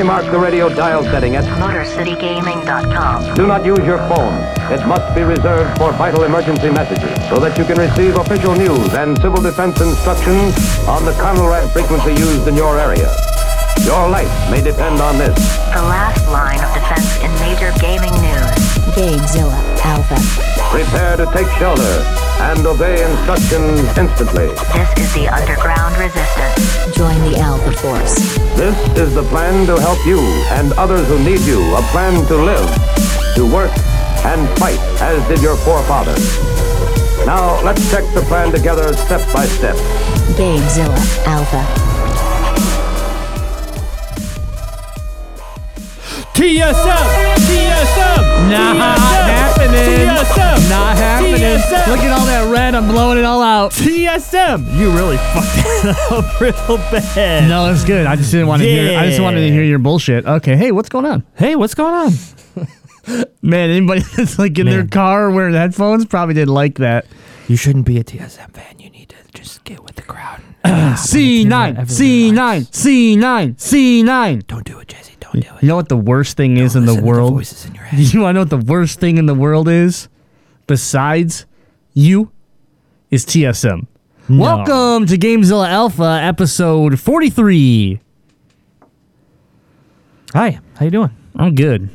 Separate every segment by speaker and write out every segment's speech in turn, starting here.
Speaker 1: Clearly mark the radio dial setting at
Speaker 2: MotorCityGaming.com.
Speaker 1: Do not use your phone. It must be reserved for vital emergency messages so that you can receive official news and civil defense instructions on the Conelrad frequency used in your area. Your life may depend on this.
Speaker 2: The last line of defense in major gaming news.
Speaker 3: Gamezilla Alpha.
Speaker 1: Prepare to take shelter and obey instructions instantly.
Speaker 2: This is the underground resistance.
Speaker 3: Join the Alpha Force.
Speaker 1: This is the plan to help you and others who need you. A plan to live, to work, and fight as did your forefathers. Now, let's check the plan together step by step.
Speaker 3: Gamezilla Alpha.
Speaker 4: TSM! TSM!
Speaker 5: Not
Speaker 4: TSM!
Speaker 5: Happening.
Speaker 4: TSM!
Speaker 5: Not happening.
Speaker 4: TSM!
Speaker 5: Look at all that red. I'm blowing it all out.
Speaker 4: TSM! You really fucked it up real bad.
Speaker 5: No, it's good. I just didn't want to hear. I just wanted to hear your bullshit. Okay. Hey, what's going on?
Speaker 4: Hey, what's going on?
Speaker 5: Man, anybody that's like in their
Speaker 4: Man.
Speaker 5: car wearing headphones probably didn't like that.
Speaker 4: You shouldn't be a TSM fan. You need to just get with the crowd.
Speaker 5: C9, C9, C9, C9.
Speaker 4: Don't do it, Jesse. Don't do it.
Speaker 5: You know what the worst thing is in
Speaker 4: Listen
Speaker 5: the
Speaker 4: to
Speaker 5: world?
Speaker 4: voices in your head.
Speaker 5: You want to know what the worst thing in the world is? Besides you, is TSM. Welcome to Gamezilla Alpha, episode 43.
Speaker 4: Hi, how you doing?
Speaker 5: I'm good.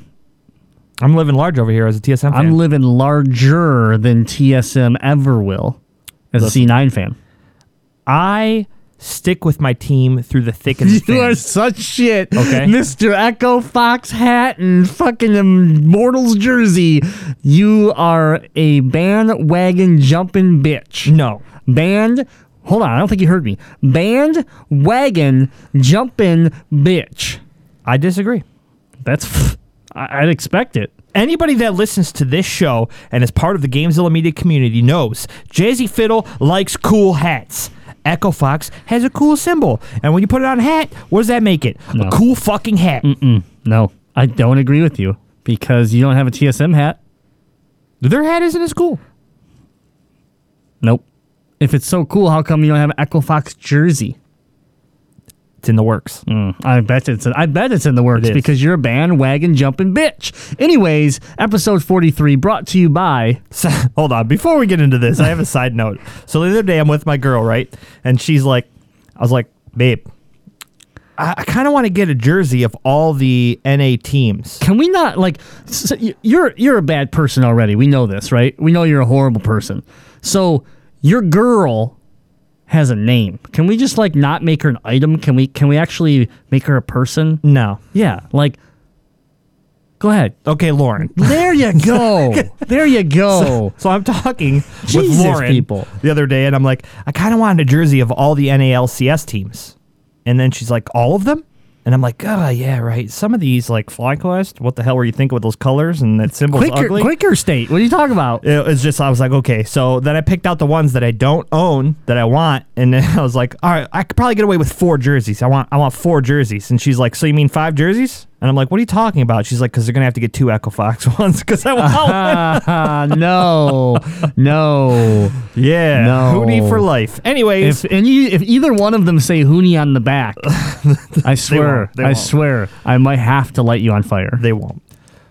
Speaker 4: I'm living large over here as a TSM fan.
Speaker 5: I'm living larger than TSM ever will as a C9 fan.
Speaker 4: I stick with my team through the thick and
Speaker 5: You are such shit.
Speaker 4: Okay.
Speaker 5: Mr. Echo Fox hat and fucking Immortals jersey. You are a bandwagon jumping bitch.
Speaker 4: no.
Speaker 5: Band, hold on, I don't think you heard me. Band wagon jumping bitch.
Speaker 4: I disagree.
Speaker 5: That's, I- I'd expect it.
Speaker 4: Anybody that listens to this show and is part of the Gamezilla media community knows Jazzy Fiddle likes cool hats. Echo Fox has a cool symbol. And when you put it on a hat, what does that make it?
Speaker 5: No.
Speaker 4: A cool fucking hat.
Speaker 5: No, I don't agree with you because you don't have a TSM hat.
Speaker 4: Their hat isn't as cool.
Speaker 5: Nope. If it's so cool, how come you don't have an Echo Fox jersey?
Speaker 4: It's in the works.
Speaker 5: Mm, I bet it's I bet it's in the works because you're a bandwagon jumping bitch. Anyways, episode 43 brought to you by
Speaker 4: So, hold on. Before we get into this, I have a side note. So the other day, I'm with my girl, right? And she's like, I was like, babe, I, I kind of want to get a jersey of all the NA teams.
Speaker 5: Can we not like s- y- you're you're a bad person already. We know this, right? We know you're a horrible person. So your girl has a name. Can we just like not make her an item? Can we can we actually make her a person?
Speaker 4: No.
Speaker 5: Yeah, like Go ahead.
Speaker 4: Okay, Lauren.
Speaker 5: There you go. there you go.
Speaker 4: So I'm talking
Speaker 5: Jesus,
Speaker 4: with Lauren
Speaker 5: people.
Speaker 4: the other day, and I'm like, I kind of wanted a jersey of all the NALCS teams. And then she's like, all of them? And I'm like, oh, yeah, right. Some of these, like FlyQuest, what the hell were you thinking with those colors and that symbol's
Speaker 5: Quicker,
Speaker 4: ugly?
Speaker 5: quicker state. What are you talking about?
Speaker 4: It was just, I was like, okay. So then I picked out the ones that I don't own that I want. And then I was like, all right, I could probably get away with four jerseys. I want, I want four jerseys. And she's like, so you mean five jerseys? And I'm like, what are you talking about? She's like, because they're going to have to get two Echo Fox ones because I want.
Speaker 5: No, no.
Speaker 4: Yeah.
Speaker 5: No.
Speaker 4: Hootie for life. Anyways.
Speaker 5: If any, if either one of them say Huni on the back, I swear,
Speaker 4: won't. They
Speaker 5: I
Speaker 4: won't.
Speaker 5: swear, I might have to light you on fire,
Speaker 4: they won't.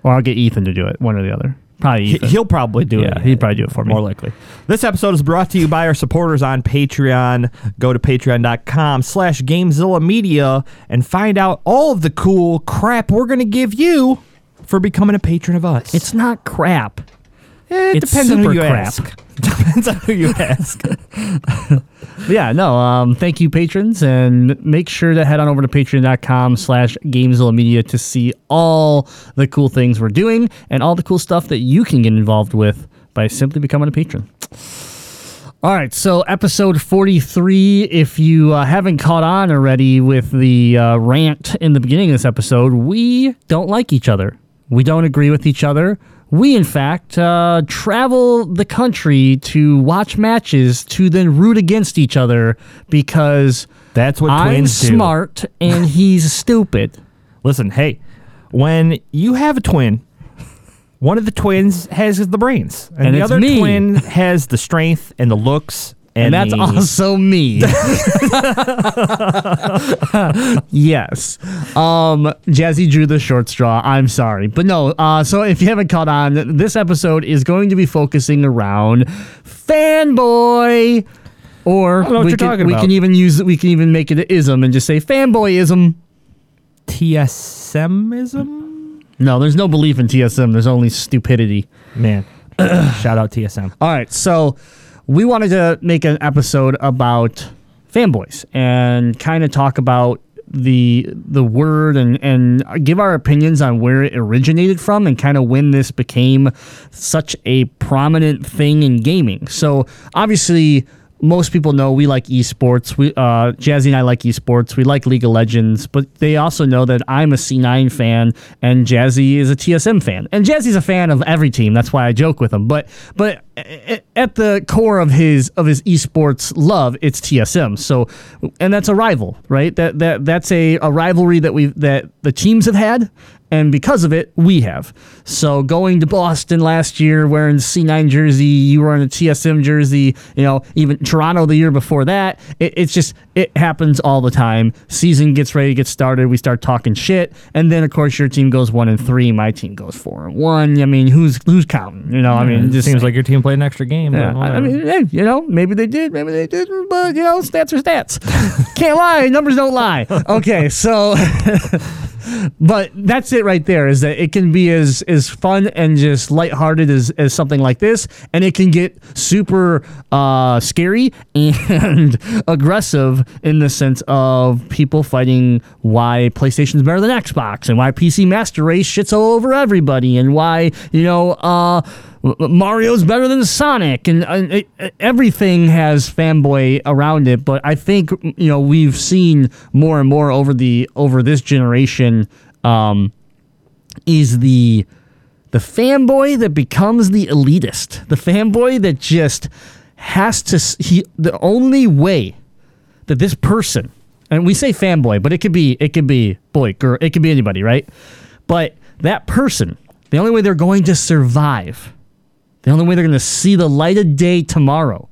Speaker 5: or I'll get Ethan to do it, one or the other. Probably
Speaker 4: He-
Speaker 5: Ethan.
Speaker 4: He'll probably do it.
Speaker 5: Yeah, he'd probably do it for me.
Speaker 4: More likely. This episode is brought to you by our supporters on Patreon. Go to patreon.com slash Gamezilla Media and find out all of the cool crap we're going to give you for becoming a patron of us.
Speaker 5: it's not crap.
Speaker 4: It
Speaker 5: it's
Speaker 4: depends on who you
Speaker 5: crap.
Speaker 4: ask. depends on who you ask.
Speaker 5: Yeah, no. Um, thank you, patrons, and make sure to head on over to patreon.com slash Media to see all the cool things we're doing and all the cool stuff that you can get involved with by simply becoming a patron. All right, so episode 43. If you uh, haven't caught on already with the uh, rant in the beginning of this episode, we don't like each other. We don't agree with each other. We, in fact, uh, travel the country to watch matches to then root against each other because
Speaker 4: That's what
Speaker 5: I'm
Speaker 4: twins do.
Speaker 5: smart and he's stupid.
Speaker 4: Listen, hey, when you have a twin, one of the twins has the brains, and,
Speaker 5: And
Speaker 4: the other
Speaker 5: me.
Speaker 4: twin has the strength and the looks
Speaker 5: And, that's also me. yes. Um, Jazzy drew the short straw. I'm sorry. But no, uh, so if you haven't caught on, this episode is going to be focusing around fanboy. Or we, can, we can even use we can even make it an ism and just say fanboyism.
Speaker 4: TSMism?
Speaker 5: No, there's no belief in TSM. There's only stupidity.
Speaker 4: Man. Shout out TSM.
Speaker 5: All right, so we wanted to make an episode about fanboys and kind of talk about the the word and and give our opinions on where it originated from and kind of when this became such a prominent thing in gaming. So obviously most people know we like esports. We uh, Jazzy and I like esports. We like League of Legends, but they also know that I'm a C9 fan and Jazzy is a TSM fan. And Jazzy's a fan of every team. That's why I joke with him. But but at the core of his of his esports love, it's TSM. So and that's a rival, right? That that that's a, a rivalry that we that the teams have had and because of it, we have. So going to Boston last year wearing the C9 jersey, you were in a TSM jersey, you know, even Toronto the year before that. It, it's just, it happens all the time. Season gets ready to get started, we start talking shit, and then of course your team goes one and three, my team goes four and one. I mean, who's who's counting? You know, I mean,
Speaker 4: it
Speaker 5: just
Speaker 4: seems like your team played an extra game.
Speaker 5: yeah, I I mean, hey, you know, maybe they did, maybe they didn't, but you know, stats are stats. Can't lie, numbers don't lie. Okay, so, but that's it right there. Is that it can be as as fun and just lighthearted as as something like this, and it can get super uh, scary and aggressive in the sense of people fighting why PlayStation's better than Xbox and why PC Master Race shits all over everybody and why you know. Uh, Mario's better than Sonic, and uh, it, everything has fanboy around it. But I think you know we've seen more and more over the over this generation um, is the the fanboy that becomes the elitist, the fanboy that just has to. He the only way that this person, and we say fanboy, but it could be it could be boy, girl, it could be anybody, right? But that person, the only way they're going to survive, the only way they're going to see the light of day tomorrow,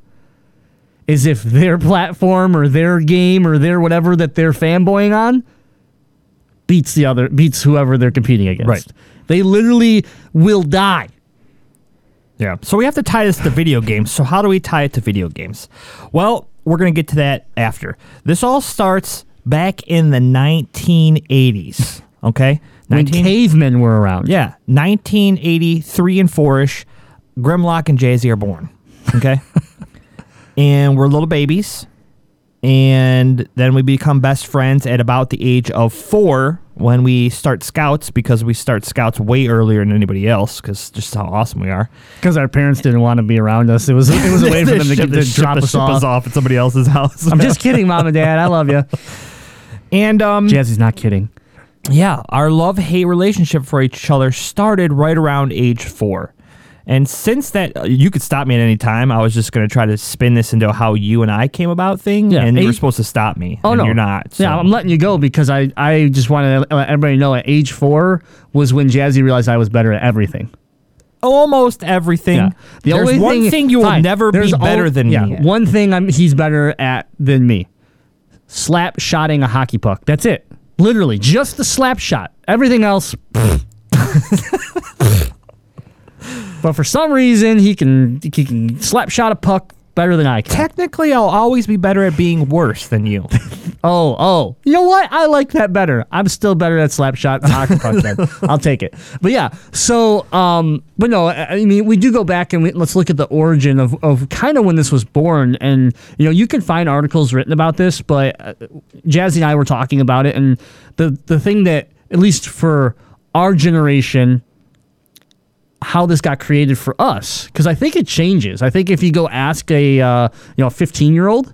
Speaker 5: is if their platform or their game or their whatever that they're fanboying on beats the other beats whoever they're competing against.
Speaker 4: Right.
Speaker 5: They literally will die.
Speaker 4: Yeah. So we have to tie this to video games. So how do we tie it to video games? Well, we're going to get to that after. This all starts back in the 1980s. Okay?
Speaker 5: When cavemen were around.
Speaker 4: Yeah, 1983 and four-ish. Grimlock and Jazzy are born. Okay, and we're little babies, and then we become best friends at about the age of four when we start scouts because we start scouts way earlier than anybody else because just how awesome we are.
Speaker 5: Because our parents didn't want to be around us. It was it was a way for them to,
Speaker 4: Ship-
Speaker 5: get, to drop us
Speaker 4: ship
Speaker 5: off.
Speaker 4: at somebody else's house.
Speaker 5: I'm just kidding, mom and dad. I love you.
Speaker 4: and um,
Speaker 5: Jazzy's not kidding.
Speaker 4: yeah, our love hate relationship for each other started right around age four. And since that, uh, you could stop me at any time. I was just going to try to spin this into how you and I came about thing.
Speaker 5: Yeah,
Speaker 4: and you were supposed to stop me.
Speaker 5: Oh
Speaker 4: and
Speaker 5: no,
Speaker 4: You're not. so-
Speaker 5: Yeah, I'm letting you go because I I just wanted to let everybody know at age four was when Jazzy realized I was better at everything.
Speaker 4: almost everything.
Speaker 5: Yeah. The
Speaker 4: There's
Speaker 5: only
Speaker 4: one thing, you will
Speaker 5: fine,
Speaker 4: never be
Speaker 5: there's
Speaker 4: better
Speaker 5: al-
Speaker 4: than
Speaker 5: yeah,
Speaker 4: me.
Speaker 5: One thing I'm he's better at than me. Slap shotting a hockey puck. That's it. Literally, just the slap shot. Everything else. but for some reason, he can he can slap shot a puck better than I can.
Speaker 4: Technically, I'll always be better at being worse than you.
Speaker 5: Oh, oh. You know what? I like that better. I'm still better at slap shot hockey puck then. I'll take it. But yeah, so um but no, I I mean we do go back and we, let's look at the origin of, of kind of when this was born and you know, you can find articles written about this, but uh, Jazzy and I were talking about it and the the thing that at least for our generation how this got created for us because I think it changes. I think if you go ask a uh, you know 15 year old,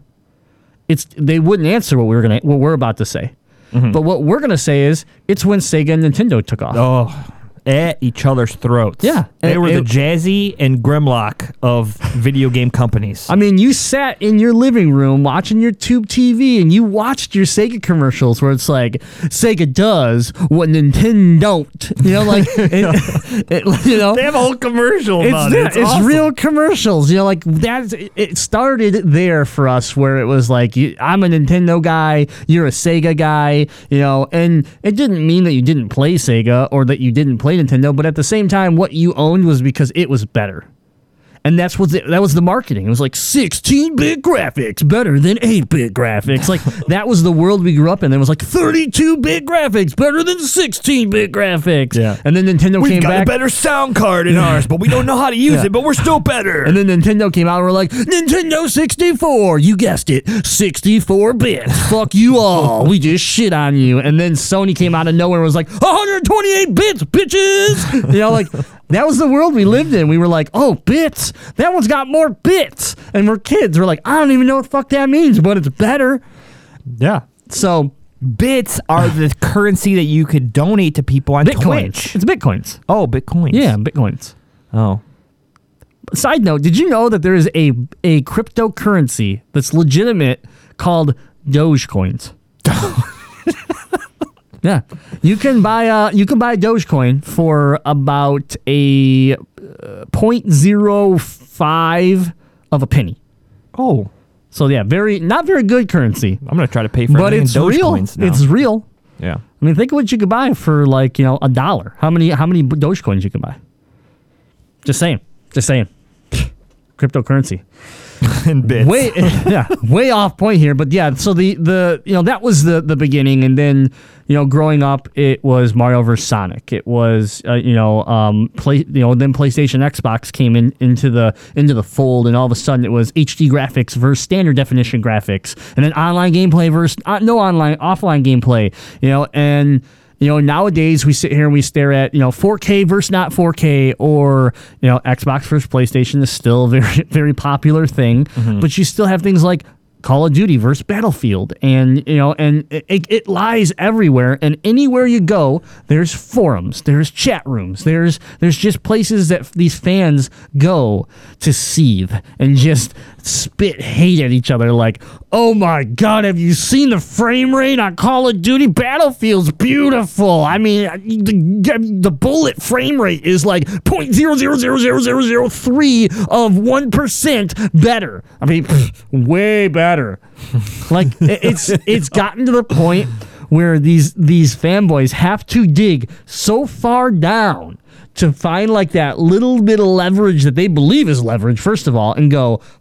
Speaker 5: it's they wouldn't answer what we were gonna what we're about to say. But what we're gonna say is it's when Sega and Nintendo took off.
Speaker 4: oh, at each other's throats.
Speaker 5: Yeah,
Speaker 4: they
Speaker 5: and
Speaker 4: were the Jazzy and Grimlock of video game companies.
Speaker 5: I mean, you sat in your living room watching your tube TV and you watched your Sega commercials where it's like Sega does what Nintendo don't. You know, like it, it- you know.
Speaker 4: they have a whole commercial
Speaker 5: It's,
Speaker 4: about
Speaker 5: yeah,
Speaker 4: it.
Speaker 5: it's,
Speaker 4: awesome.
Speaker 5: real commercials, you know. Like that's it- it started there for us, where it was like you, I'm a Nintendo guy, you're a Sega guy, you know. And it didn't mean that you didn't play Sega or that you didn't play Nintendo, but at the same time, what you owned was because it was better. And that's what the, that was the marketing. It was like 16-bit graphics better than 8-bit graphics. Like that was the world we grew up in. It was like 32-bit graphics better than 16-bit graphics.
Speaker 4: Yeah.
Speaker 5: And then Nintendo came back.
Speaker 4: We got a better sound card in ours, but we don't know how to use it. But we're still better.
Speaker 5: And then Nintendo came out and we're like, Nintendo 64. You guessed it. 64 bits. Fuck you all. We just shit on you. And then Sony came out of nowhere and was like, 128 bits, bitches. You know, like, that was the world we lived in. We were like, oh, bits. That one's got more bits. And we're kids. We're like, I don't even know what the fuck that means, but it's better.
Speaker 4: yeah.
Speaker 5: So,
Speaker 4: Bits are the currency that you could donate to people on
Speaker 5: Bitcoins.
Speaker 4: Twitch.
Speaker 5: It's Bitcoins.
Speaker 4: Oh, Bitcoins.
Speaker 5: Yeah, Bitcoins.
Speaker 4: Oh.
Speaker 5: Side note, did you know that there is a, a cryptocurrency that's legitimate called Dogecoins? yeah. You can buy a you can buy a Dogecoin for about a uh, 0.05 of a penny.
Speaker 4: Oh.
Speaker 5: So yeah, very not very good currency,
Speaker 4: I'm gonna try to pay for
Speaker 5: but it's real. It's real.
Speaker 4: yeah.
Speaker 5: I mean, think of what you could buy for like you know a dollar. How many how many Dogecoins you can buy? Just saying. Just saying. Cryptocurrency.
Speaker 4: In bits.
Speaker 5: way yeah way off point here but yeah so the the you know that was the the beginning and then you know growing up it was mario vs sonic it was uh, you know um play you know then playstation xbox came in into the into the fold and all of a sudden it was hd graphics versus standard definition graphics and then online gameplay versus uh, no online offline gameplay you know and you know, nowadays we sit here and we stare at, you know, 4K versus not 4K or, you know, Xbox versus PlayStation is still a very, very popular thing. Mm-hmm. But you still have things like Call of Duty versus Battlefield. And, you know, and it, it lies everywhere. And anywhere you go, there's forums, there's chat rooms, there's, there's just places that these fans go to seethe and just spit hate at each other like, oh my God, have you seen the frame rate on Call of Duty? Battlefield's beautiful. I mean, the, the bullet frame rate is like 0.0000003 of 1% better. I mean, way better. like, it's it's gotten to the point where these these fanboys have to dig so far down to find like that little bit of leverage that they believe is leverage first of all and go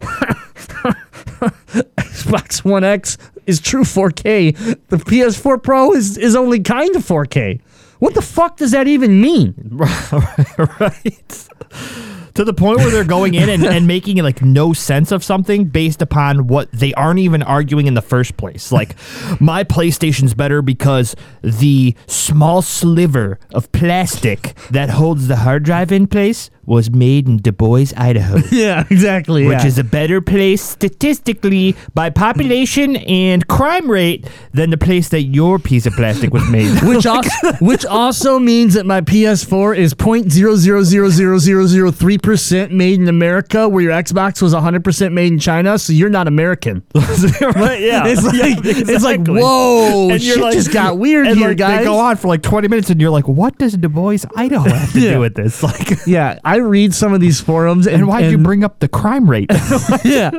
Speaker 5: Xbox One X is true 4K. The PS4 Pro is, is only kind of 4K. What the fuck does that even mean?
Speaker 4: right? To the point where they're going in and, and making like no sense of something based upon what they aren't even arguing in the first place. Like, my PlayStation's better because the small sliver of plastic that holds the hard drive in place was made in Du Bois, Idaho.
Speaker 5: Yeah, exactly.
Speaker 4: Which is a better place statistically by population and crime rate than the place that your piece of plastic was made.
Speaker 5: which also which also means that my PS4 is 0.0000003 percent made in America, where your Xbox was 100 percent made in China. So you're not American.
Speaker 4: right? Yeah.
Speaker 5: It's like
Speaker 4: Yeah,
Speaker 5: it's like whoa,
Speaker 4: And you're
Speaker 5: shit
Speaker 4: like-
Speaker 5: just got weird
Speaker 4: and
Speaker 5: here,
Speaker 4: like,
Speaker 5: guys.
Speaker 4: They go on for like 20 minutes, and you're like, "What does Du Bois, Idaho, have to
Speaker 5: Yeah.
Speaker 4: do with this?" Like,
Speaker 5: Yeah, I read some of these forums, and,
Speaker 4: and why would you bring up the crime rate?
Speaker 5: yeah,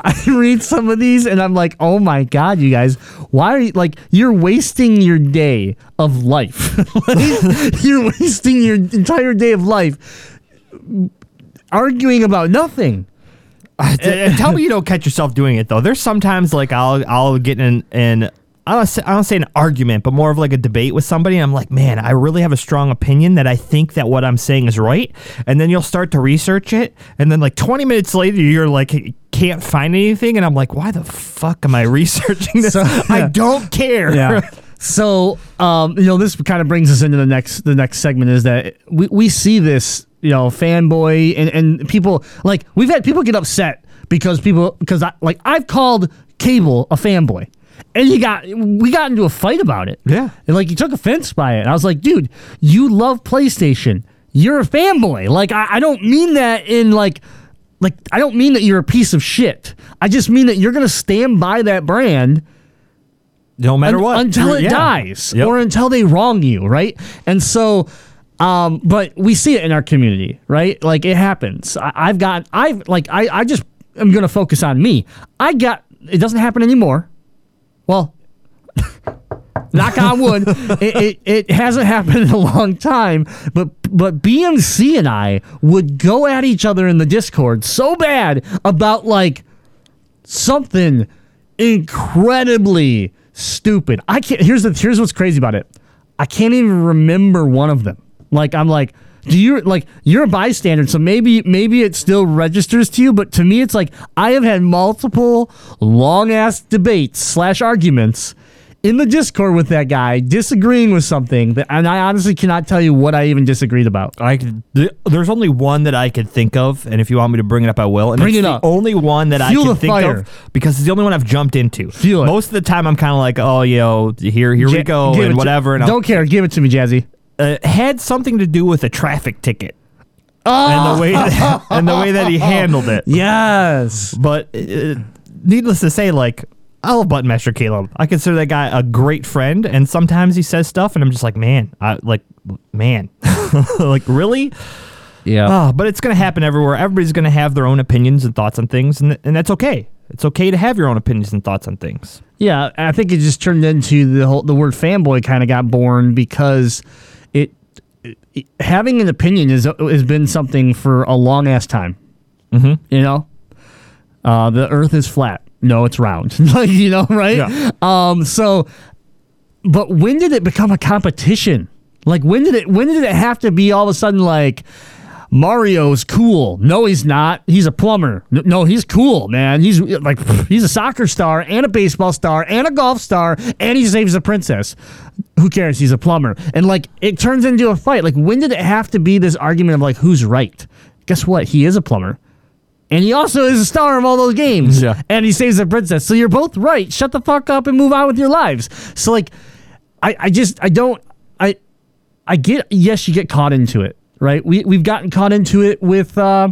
Speaker 5: I read some of these, and I'm like, oh my god, you guys, why are you like you're wasting your day of life? Like, you're wasting your entire day of life arguing about nothing.
Speaker 4: and tell me you don't catch yourself doing it though. There's sometimes like I'll I'll get in in I don't say, I don't say an argument, but more of like a debate with somebody. And I'm like, man, I really have a strong opinion that I think that what I'm saying is right. And then you'll start to research it, and then like 20 minutes later, you're like can't find anything, and I'm like, why the fuck am I researching this?
Speaker 5: So-
Speaker 4: I don't care.
Speaker 5: Yeah. So, um, you know, this kind of brings us into the next the next segment is that we, we see this, you know, fanboy and, and people like we've had people get upset because people because I like I've called cable a fanboy. And he got we got into a fight about it.
Speaker 4: Yeah.
Speaker 5: And like he took offense by it. And I was like, dude, you love PlayStation. You're a fanboy. Like I, I don't mean that in like like I don't mean that you're a piece of shit. I just mean that you're gonna stand by that brand
Speaker 4: No matter
Speaker 5: un-
Speaker 4: what.
Speaker 5: until it
Speaker 4: Yeah.
Speaker 5: dies
Speaker 4: Yep.
Speaker 5: or until they wrong you, right? And so, um, but we see it in our community, right? Like it happens. I, I've got, I've like, I, I just am gonna focus on me. I got. It doesn't happen anymore. Well. Knock on wood. it, it, it hasn't happened in a long time, but but BMC and I would go at each other in the Discord so bad about like something incredibly stupid. I can't. Here's the here's what's crazy about it. I can't even remember one of them. Like I'm like, do you like you're a bystander, so maybe maybe it still registers to you, but to me it's like I have had multiple long ass debates slash arguments in the Discord with that guy, disagreeing with something that, and I honestly cannot tell you what I even disagreed about.
Speaker 4: I th- there's only one that I could think of, and if you want me to bring it up, I will. And
Speaker 5: Bring
Speaker 4: it's
Speaker 5: it
Speaker 4: the
Speaker 5: up.
Speaker 4: only one that
Speaker 5: Feel
Speaker 4: I can think
Speaker 5: fire.
Speaker 4: of because it's the only one I've jumped into.
Speaker 5: Feel it.
Speaker 4: Most of the time, I'm kind of like, oh, yo, here, here we
Speaker 5: Ja-
Speaker 4: go,
Speaker 5: give it
Speaker 4: and
Speaker 5: to-
Speaker 4: whatever. And I'll-
Speaker 5: don't care. Give it to me, Jazzy.
Speaker 4: Uh, had something to do with a traffic ticket
Speaker 5: Oh,
Speaker 4: and the way that, and the way that he handled it.
Speaker 5: yes.
Speaker 4: But uh, needless to say, like I love Button Master Caleb. I consider that guy a great friend, and sometimes he says stuff, and I'm just like, man, I like, man, like really.
Speaker 5: Yeah.
Speaker 4: Ah, but it's gonna happen everywhere. Everybody's gonna have their own opinions and thoughts on things, and and that's okay. It's okay to have your own opinions and thoughts on things.
Speaker 5: Yeah, I think it just turned into the whole the word fanboy kind of got born because having an opinion is has been something for a long ass time. Mm-hmm. You know, uh, the Earth is flat. No, it's round. like you know, right?
Speaker 4: Yeah.
Speaker 5: Um. So, but when did it become a competition? Like when did it? When did it have to be all of a sudden like? Mario's cool. No, he's not. He's a plumber. No, he's cool, man. He's like he's a soccer star and a baseball star and a golf star and he saves a princess. Who cares? He's a plumber. And like it turns into a fight. Like when did it have to be this argument of like who's right? Guess what? He is a plumber. And he also is a star of all those games.
Speaker 4: Yeah.
Speaker 5: And he saves a princess. So you're both right. Shut the fuck up and move on with your lives. So like I, I just I don't I I get yes, you get caught into it, right? We we've gotten caught into it with uh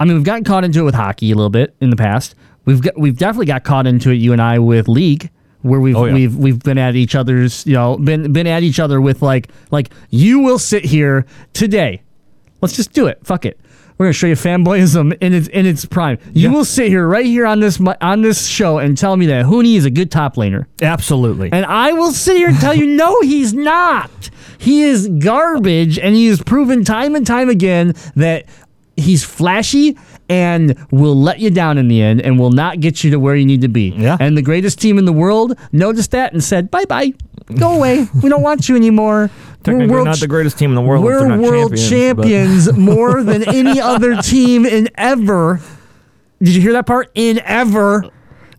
Speaker 5: I mean, we've gotten caught into it with hockey a little bit in the past. We've got we've definitely got caught into it you and I with league where we've
Speaker 4: Oh, yeah.
Speaker 5: we've we've been at each other's, you know, been been at each other with like like you will sit here today. Let's just do it. Fuck it. We're gonna show you fanboyism in its in its prime. You will sit here right here on this on this show and tell me that Huni is a good top laner.
Speaker 4: Absolutely.
Speaker 5: And I will sit here and tell you, no, he's not. He is garbage, and he has proven time and time again that he's flashy and will let you down in the end and will not get you to where you need to be.
Speaker 4: Yeah.
Speaker 5: And the greatest team in the world noticed that and said, bye bye. Go away. We don't want you anymore.
Speaker 4: Technically not the greatest team in the world
Speaker 5: We're world
Speaker 4: champions,
Speaker 5: champions more than any other team in ever. Did you hear that part? In ever,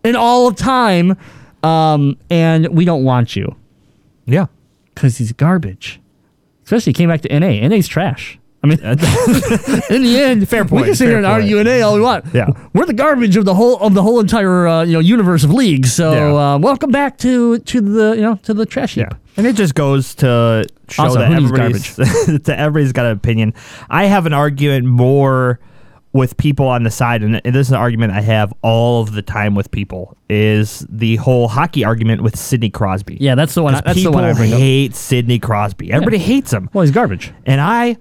Speaker 5: in all of time. Um, and we don't want you
Speaker 4: yeah.
Speaker 5: because he's garbage. Especially he came back to NA. NA's trash. I mean, in the end,
Speaker 4: Fair point.
Speaker 5: We can sit here and
Speaker 4: point.
Speaker 5: argue NA all we want.
Speaker 4: Yeah.
Speaker 5: we're the garbage of the whole of the whole entire uh, you know universe of leagues. So
Speaker 4: Yeah.
Speaker 5: uh, welcome back to to the you know to the trash heap.
Speaker 4: Yeah. And it just goes to show
Speaker 5: Also,
Speaker 4: that everybody's, that everybody's got an opinion. I have an argument more with people on the side, and this is an argument I have all of the time with people, is the whole hockey argument with Sidney Crosby.
Speaker 5: Yeah, that's the one. I- That's the
Speaker 4: people
Speaker 5: one I
Speaker 4: hate Sidney Crosby. Everybody hates him.
Speaker 5: Well, he's garbage.
Speaker 4: And I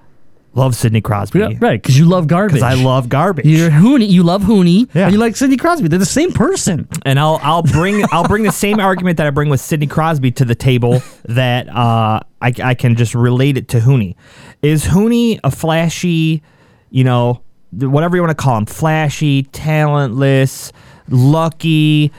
Speaker 4: love Sidney Crosby.
Speaker 5: Yeah, right, because you love garbage.
Speaker 4: Because I love garbage.
Speaker 5: You're Huni. You love Huni.
Speaker 4: Yeah.
Speaker 5: And you like Sidney Crosby. They're the same person.
Speaker 4: and I'll I'll bring I'll bring the same argument that I bring with Sidney Crosby to the table that uh, I I can just relate it to Huni. Is Huni a flashy, you know, whatever you want to call him, flashy, talentless, lucky?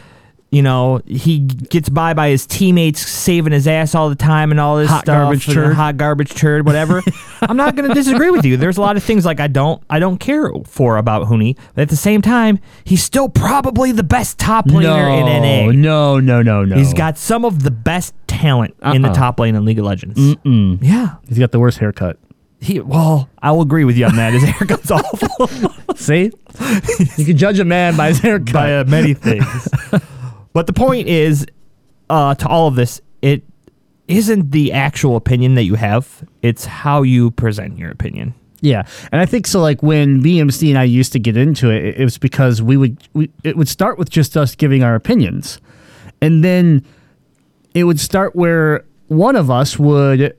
Speaker 4: You know, he gets by by his teammates saving his ass all the time and all this
Speaker 5: Hot
Speaker 4: stuff.
Speaker 5: garbage turd.
Speaker 4: hot garbage turd, whatever. I'm not going to disagree with you. There's a lot of things like I don't I don't care for about Huni, but at the same time, he's still probably the best top laner in NA.
Speaker 5: No, no, no, no.
Speaker 4: He's got some of the best talent in the
Speaker 5: Uh-uh.
Speaker 4: top lane in League of Legends. Mm-mm. Yeah.
Speaker 5: He's got the worst haircut.
Speaker 4: He, well, I will agree with you on that. His haircut's awful
Speaker 5: See, you can judge a man by his haircut.
Speaker 4: by uh, many things. But the point is, uh, to all of this, it isn't the actual opinion that you have; it's how you present your opinion.
Speaker 5: Yeah, and I think so. Like when BMC and I used to get into it, it, was because we would we, it would start with just us giving our opinions, and then it would start where one of us would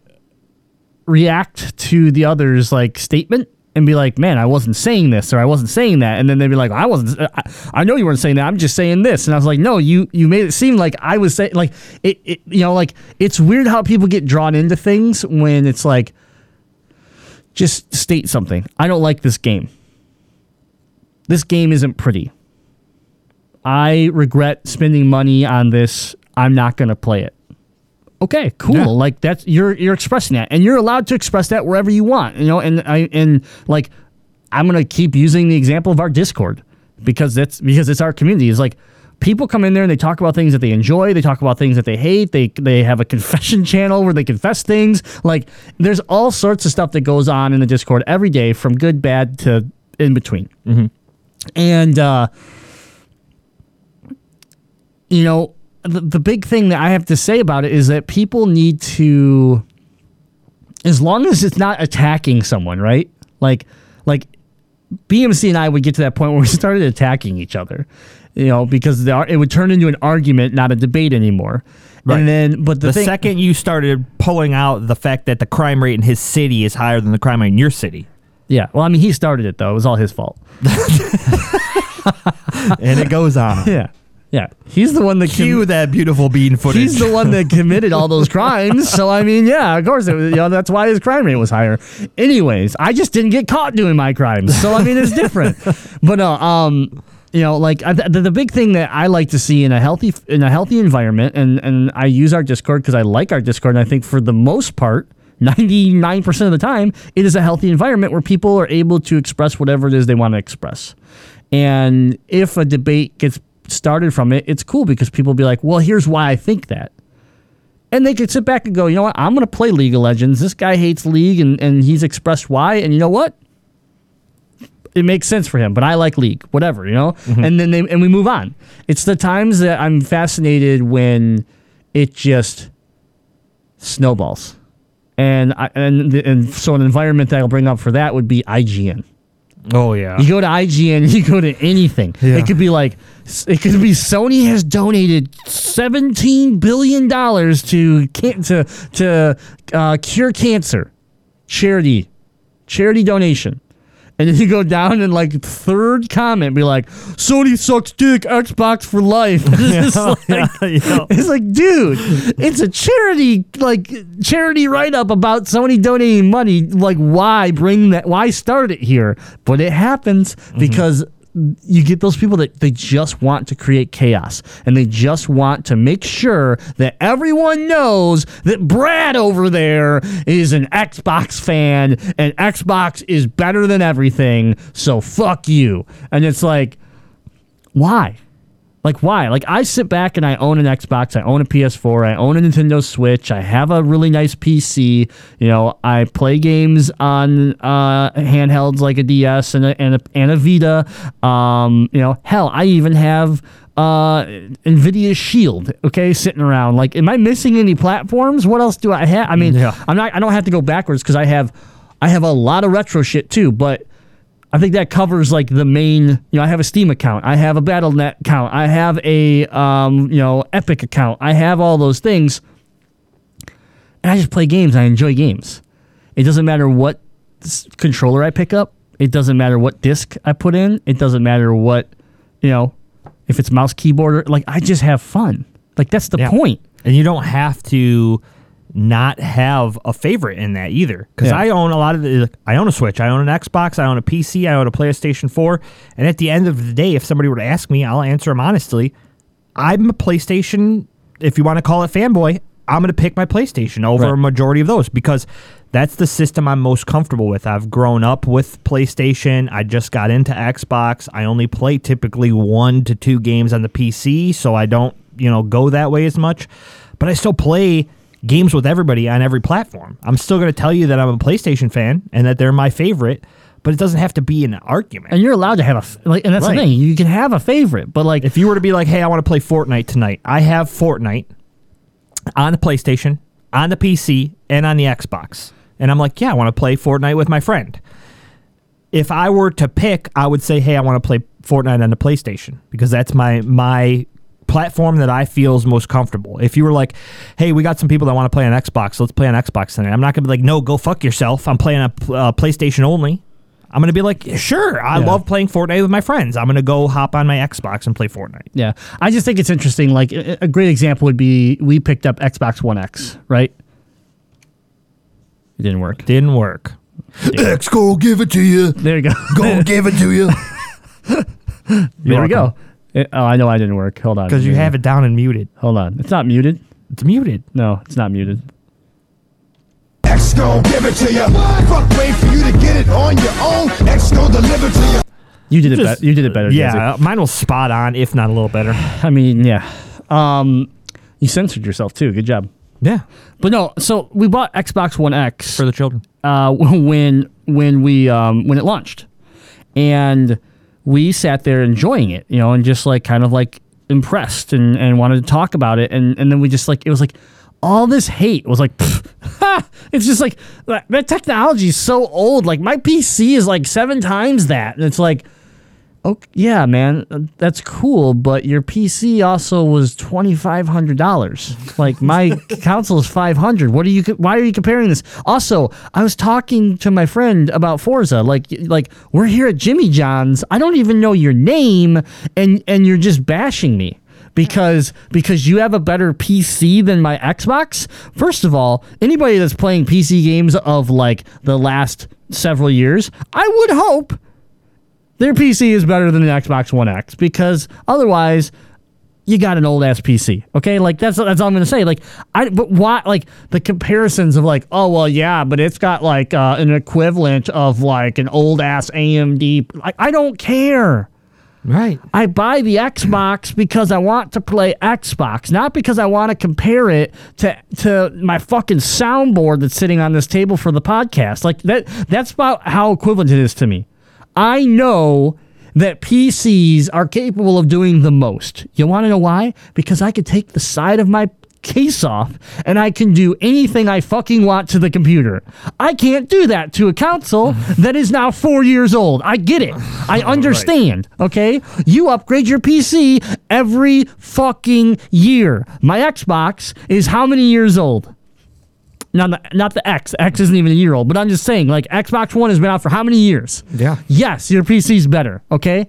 Speaker 5: react to the other's like statement and be like, "Man, I wasn't saying this or I wasn't saying that," and then they'd be like, "I wasn't. Uh, I, I know you weren't saying that. I'm just saying this." And I was like, "No, you you made it seem like I was saying like it, it. You know, like it's weird how people get drawn into things when it's like." just state something. I don't like this game. This game isn't pretty. I regret spending money on this. I'm not going to play it. Okay, cool.
Speaker 4: Yeah.
Speaker 5: Like that's you're you're expressing that, and you're allowed to express that wherever you want. You know, and I and like I'm gonna keep using the example of our Discord because that's because it's our community. It's like people come in there and they talk about things that they enjoy. They talk about things that they hate. They they have a confession channel where they confess things. Like there's all sorts of stuff that goes on in the Discord every day, from good, bad to in between. And uh, you know, the, the big thing that I have to say about it is that people need to, as long as it's not attacking someone, right? Like, like BMC and I would get to that point where we started attacking each other, you know, because the, it would turn into an argument, not a debate anymore.
Speaker 4: Right.
Speaker 5: And then, but the,
Speaker 4: The
Speaker 5: thing,
Speaker 4: second you started pulling out the fact that the crime rate in his city is higher than the crime rate in your city,
Speaker 5: yeah. Well, I mean, he started it though; it was all his fault.
Speaker 4: and it goes on.
Speaker 5: Yeah, yeah. He's the one that com-
Speaker 4: Cue that beautiful bean footage.
Speaker 5: He's the one that committed all those crimes. So I mean, yeah, of course, it was, you know, that's why his crime rate was higher. Anyways, I just didn't get caught doing my crimes, so I mean, it's different. but no, um, you know, like I, the, the big thing that I like to see in a healthy in a healthy environment, and and I use our Discord because I like our Discord, and I think for the most part. 99% of the time, it is a healthy environment where people are able to express whatever it is they want to express. And if a debate gets started from it, it's cool because people be like, well, here's why I think that. And they could sit back and go, you know what, I'm going to play League of Legends. This guy hates League and, and he's expressed why. And you know what? It makes sense for him, but I like League, whatever, you know? Mm-hmm. And then they, and we move on. It's the times that I'm fascinated when it just snowballs. And I, and the- and so an environment that I'll bring up for that would be IGN.
Speaker 4: oh yeah.
Speaker 5: You go to IGN, you go to anything.
Speaker 4: Yeah.
Speaker 5: It could be like, it could be Sony has donated seventeen billion dollars to can- to to uh, cure cancer, charity, charity donation. And then you go down and like third comment be like, Sony sucks dick, Xbox for life. It's just like,
Speaker 4: You know?
Speaker 5: it's like, dude, it's a charity, like charity write up about Sony donating money. Like, why bring that? Why start it here? But it happens because you get those people that they just want to create chaos and they just want to make sure that everyone knows that Brad over there is an Xbox fan and Xbox is better than everything. So fuck you. And it's like, why? Like why? Like I sit back and I own an Xbox, I own a PS4, I own a Nintendo Switch, I have a really nice PC. You know, I play games on uh, handhelds like a DS and a and a, and a Vita. Um, you know, hell, I even have uh, Nvidia Shield. Okay, sitting around. Like, am I missing any platforms? What else do I have? I mean,
Speaker 4: Yeah.
Speaker 5: I'm not. I don't have to go backwards because I have, I have a lot of retro shit too, but. I think that covers like the main. You know, I have a Steam account, I have a BattleNet account, I have a um, you know Epic account, I have all those things, and I just play games. I enjoy games. It doesn't matter what controller I pick up. It doesn't matter what disc I put in. It doesn't matter what you know, if it's mouse keyboard or like I just have fun. Like that's the
Speaker 4: Yeah.
Speaker 5: point.
Speaker 4: And you don't have to not have a favorite in that either. Because
Speaker 5: Yeah.
Speaker 4: I own a lot of the. I own a Switch. I own an Xbox. I own a PC. I own a PlayStation 4. And at the end of the day, if somebody were to ask me, I'll answer them honestly. I'm a PlayStation. If you want to call it fanboy, I'm going to pick my PlayStation over
Speaker 5: Right.
Speaker 4: a majority of those because that's the system I'm most comfortable with. I've grown up with PlayStation. I just got into Xbox. I only play typically one to two games on the PC, so I don't, you know, go that way as much. But I still play games with everybody on every platform. I'm still going to tell you that I'm a PlayStation fan and that they're my favorite. but it doesn't have to be an argument.
Speaker 5: And you're allowed to have a like, and that's
Speaker 4: Right.
Speaker 5: the thing. You can have a favorite, but like,
Speaker 4: if you were to be like, "Hey, I want to play Fortnite tonight," I have Fortnite on the PlayStation, on the PC, and on the Xbox, and I'm like, "Yeah, I want to play Fortnite with my friend." If I were to pick, I would say, "Hey, I want to play Fortnite on the PlayStation because that's my my platform that I feel is most comfortable." If you were like, "Hey, we got some people that want to play on Xbox, let's play on Xbox tonight," I'm not gonna be like, "No, go fuck yourself. I'm playing on uh, PlayStation only." I'm gonna be like, "Sure, I
Speaker 5: Yeah.
Speaker 4: love playing Fortnite with my friends. I'm gonna go hop on my Xbox and play Fortnite."
Speaker 5: yeah, I just think it's interesting. Like a a great example would be we picked up Xbox One X, right? It didn't work.
Speaker 4: Didn't work.
Speaker 6: X go give it to you.
Speaker 5: There you go.
Speaker 6: Go give it to you.
Speaker 5: there we go. It- oh, I know I didn't work. Hold on.
Speaker 4: Because you have it down and muted.
Speaker 5: Hold on. It's not muted.
Speaker 4: It's muted.
Speaker 5: No, it's not muted.
Speaker 6: X go give it to you. Fuck, wait for you to get it on your own. X go deliver to you.
Speaker 5: You did it.
Speaker 4: Just-
Speaker 5: Be- you did it better.
Speaker 4: Yeah,
Speaker 5: Jesse.
Speaker 4: mine was spot on, if not a little better.
Speaker 5: I mean, yeah. Um, you censored yourself too. Good job.
Speaker 4: Yeah,
Speaker 5: But no, so we bought Xbox One X
Speaker 4: for the children.
Speaker 5: uh, when when we um, when it launched, and we sat there enjoying it, you know, and just like kind of like impressed and, and wanted to talk about it, and and then we just like it was like all this hate was like, ha! it's just like that technology is so old. Like my PC is like seven times that, and it's like. Oh yeah, man, that's cool. But your PC also was twenty five hundred dollars. Like my console is five hundred. What are you? Why are you comparing this? Also, I was talking to my friend about Forza. Like, like we're here at Jimmy John's. I don't even know your name, and and you're just bashing me because because you have a better PC than my Xbox. First of all, anybody that's playing PC games of like the last several years, I would hope their PC is better than the Xbox One X because otherwise you got an old ass PC. Okay, like that's that's all I'm gonna say. Like I, but why? Like the comparisons of like, oh well, yeah, but it's got like uh, an equivalent of like an old ass AMD. Like I don't care.
Speaker 4: Right.
Speaker 5: I buy the Xbox because I want to play Xbox, not because I want to compare it to to my fucking soundboard that's sitting on this table for the podcast. Like that that's about how equivalent it is to me. I know that PCs are capable of doing the most. You want to know why? Because I could take the side of my case off and I can do anything I fucking want to the computer. I can't do that to a console that is now 4 years old. I get it. I understand, okay? You upgrade your PC every fucking year. My Xbox is how many years old? Not the, not the X. X isn't even a year old, but I'm just saying, like Xbox One has been out for how many years?
Speaker 4: Yeah.
Speaker 5: Yes, your PC's better. Okay.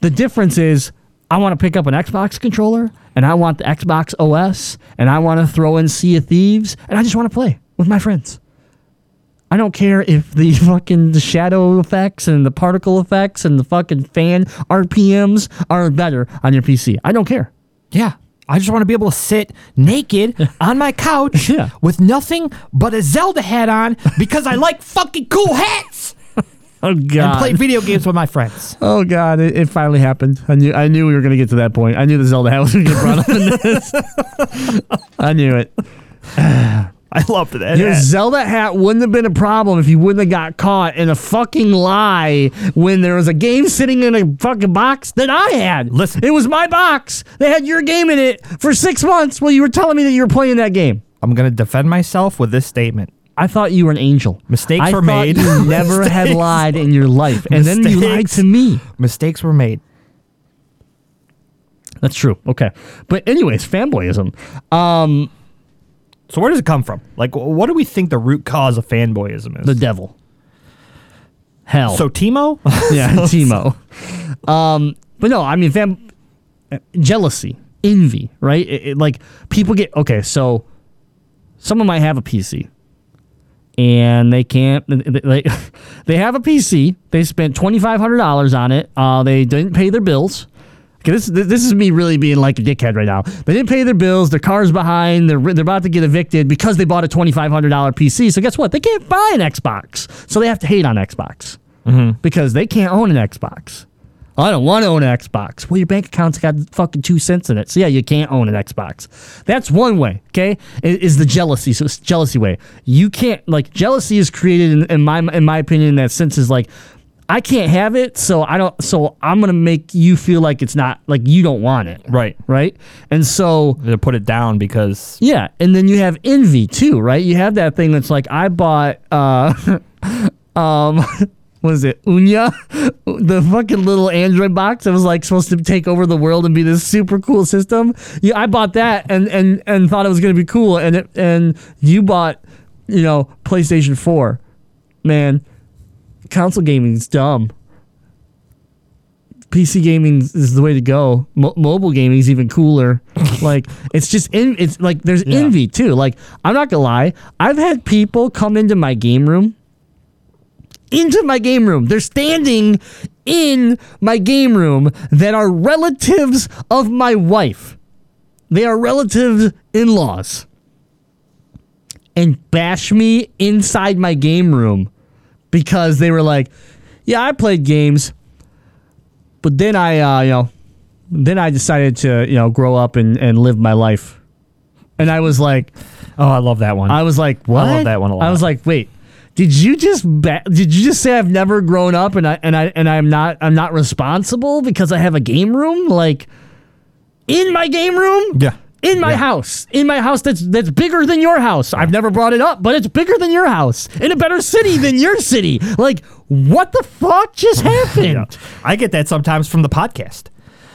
Speaker 5: The difference is, I want to pick up an Xbox controller, and I want the Xbox OS, and I want to throw in Sea of Thieves, and I just want to play with my friends. I don't care if the fucking shadow effects and the particle effects and the fucking fan RPMs are better on your PC. I don't care.
Speaker 4: Yeah. I just want to be able to sit naked on my couch
Speaker 5: Yeah.
Speaker 4: with nothing but a Zelda hat on because I like fucking cool hats
Speaker 5: Oh god
Speaker 4: and
Speaker 5: god.
Speaker 4: play video games with my friends.
Speaker 5: Oh god, it, it finally happened. I knew I knew we were gonna get to that point. I knew the Zelda hat was gonna get brought up in this. I knew it.
Speaker 4: I loved that.
Speaker 5: Your
Speaker 4: hat.
Speaker 5: Zelda hat wouldn't have been a problem if you wouldn't have got caught in a fucking lie when there was a game sitting in a fucking box that I had.
Speaker 4: Listen.
Speaker 5: It was my box. They had your game in it for six months while you were telling me that you were playing that game.
Speaker 4: I'm going to defend myself with this statement.
Speaker 5: I thought you were an angel.
Speaker 4: Mistakes
Speaker 5: I
Speaker 4: were made.
Speaker 5: You never had lied in your life, and then you lied to me.
Speaker 4: Mistakes were made.
Speaker 5: That's true. Okay, but anyways, fanboyism. Um,
Speaker 4: So where does it come from? Like, what do we think the root cause of fanboyism is?
Speaker 5: the devil. Hell.
Speaker 4: so Teemo?
Speaker 5: yeah, Teemo. Um, but no, I mean, fam- jealousy, envy, right? It, it- like people get okay. So someone might have a PC, and they can't. They they have a PC. They spent twenty five hundred dollars on it. Uh, they didn't pay their bills. Okay, this this is me really being like a dickhead right now. They didn't pay their bills. Their car's behind. They're they're about to get evicted because they bought a twenty five hundred dollar PC. So guess what? They can't buy an Xbox. So they have to hate on Xbox mm-hmm. because they can't own an Xbox. I don't want to own an Xbox. Well, your bank account's got fucking two cents in it. So yeah, you can't own an Xbox. That's one way, okay? Is the jealousy. So it's jealousy way. You can't like jealousy is created in, in my in my opinion in that sense is like I can't have it, so I don't. So I'm gonna make you feel like it's not like you don't want it,
Speaker 4: Right.
Speaker 5: right? And so
Speaker 4: To put it down because
Speaker 5: yeah, and then you have envy too, right? You have that thing that's like I bought uh um what is it? Ouya? The fucking little Android box that was like supposed to take over the world and be this super cool system. Yeah, I bought that and and and thought it was going to be cool and it, and you bought, you know, PlayStation 4. Man, console gaming's dumb. PC gaming is the way to go. Mo- mobile gaming is even cooler. like it's just in, it's like there's
Speaker 4: Yeah.
Speaker 5: envy too. Like I'm not gonna lie, I've had people come into my game room, into my game room. They're standing in my game room that are relatives of my wife. They are relatives in-laws, and bash me inside my game room because they were like, "Yeah, I played games." But then I, uh, you know, then I decided to, you know, grow up and, and live my life. And I was like,
Speaker 4: oh, I love that one.
Speaker 5: I was like, what?
Speaker 4: I love that one a lot.
Speaker 5: I was like, wait, did you just ba- did you just say I've never grown up and I and I and I'm not I'm not responsible because I have a game room like in my game room?
Speaker 4: Yeah.
Speaker 5: In my
Speaker 4: Yeah.
Speaker 5: house, in my house that's that's bigger than your house. I've never brought it up, but it's bigger than your house in a better city than your city. Like, what the fuck just happened?
Speaker 4: Yeah. I get that sometimes from the podcast.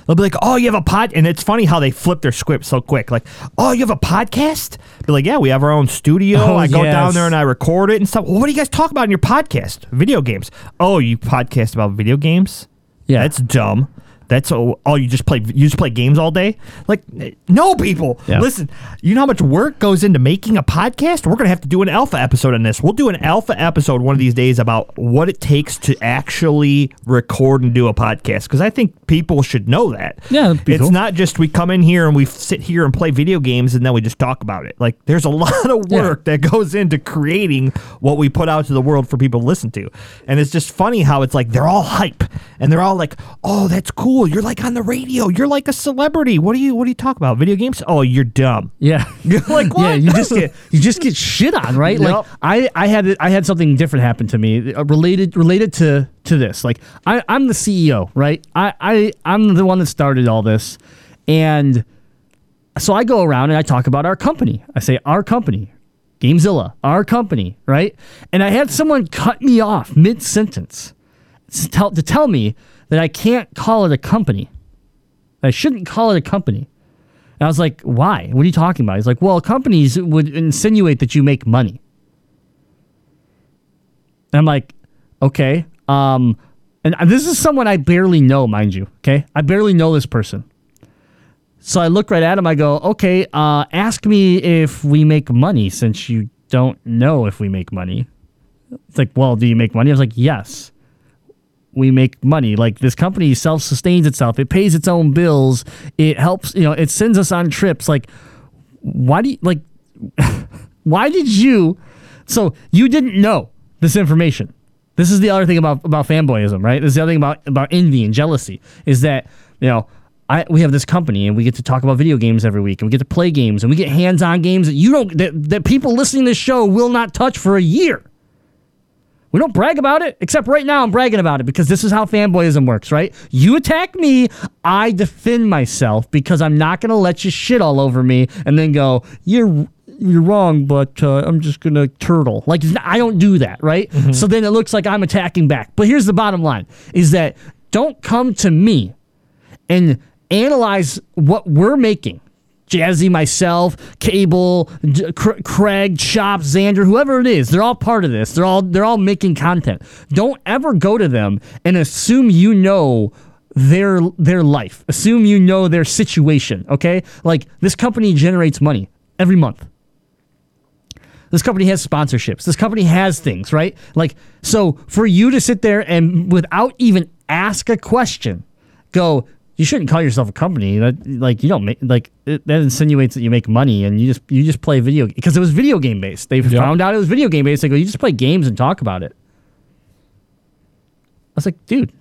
Speaker 4: They'll be like, "Oh, you have a pod," and it's funny how they flip their script so quick. Like, "Oh, you have a podcast?" Be like, "Yeah, we have our own studio.
Speaker 5: Oh,
Speaker 4: I go down there and I record it and stuff." Well, what do you guys talk about in your podcast? Video games. Oh, you podcast about video games?
Speaker 5: Yeah.
Speaker 4: that's dumb. That's all, oh, you just play you just play games all day? Like, no, people.
Speaker 5: Yeah.
Speaker 4: Listen, you know how much work goes into making a podcast? We're gonna have to do an alpha episode on this. We'll do an alpha episode one of these days about what it takes to actually record and do a podcast because I think people should know that.
Speaker 5: Yeah,
Speaker 4: it's
Speaker 5: cool.
Speaker 4: not just we come in here and we sit here and play video games and then we just talk about it. Like, there's a lot of
Speaker 5: Yeah.
Speaker 4: work that goes into creating what we put out to the world for people to listen to. And it's just funny how it's like they're all hype and they're all like, "Oh, that's cool. You're like on the radio. You're like a celebrity. What do you what do you talk about? Video games? Oh, you're dumb."
Speaker 5: Yeah.
Speaker 4: You're like, what?
Speaker 5: Yeah, you just get you just get shit on, right? Like I I had I had something different happen to me uh, related related to to this. Like I I'm the CEO, right? I I I'm the one that started all this, and so I go around and I talk about our company. I say our company, Gamezilla, our company, right? And I had someone cut me off mid sentence to tell to tell me that I can't call it a company. I shouldn't call it a company. And I was like, why? What are you talking about? He's like, well, companies would insinuate that you make money. And I'm like, okay. Um, and this is someone I barely know, mind you. Okay. I barely know this person. So I look right at him. I go, okay, uh, ask me if we make money since you don't know if we make money. It's like, well, do you make money? I was like, yes we make money. Like this company self sustains itself. It pays its own bills. It helps, you know, it sends us on trips. Like, why do you, like, why did you, so you didn't know this information. This is the other thing about, about fanboyism, right? This is the other thing about, about envy and jealousy is that, you know, I, we have this company and we get to talk about video games every week and we get to play games and we get hands-on games that you don't, that, that people listening to this show will not touch for a year. We don't brag about it, except right now I'm bragging about it because this is how fanboyism works, right? You attack me, I defend myself because I'm not going to let you shit all over me and then go, you're you're wrong, but uh, I'm just going to turtle. Like I don't do that, right? So then it looks like I'm attacking back. But here's the bottom line is that don't come to me and analyze what we're making. Jazzy, myself, Cable, J- Craig, Chop, Xander, whoever it is, they're all part of this. They're all they're all making content. Don't ever go to them and assume you know their their life. Assume you know their situation. Okay, like this company generates money every month. This company has sponsorships. This company has things, right? Like, so for you to sit there and without even ask a question, go, you shouldn't call yourself a company. That like you don't make like it, that insinuates that you make money and you just you just play video because it was video game based. They found out it was video game based. They go, you just play games and talk about it. I was like, dude,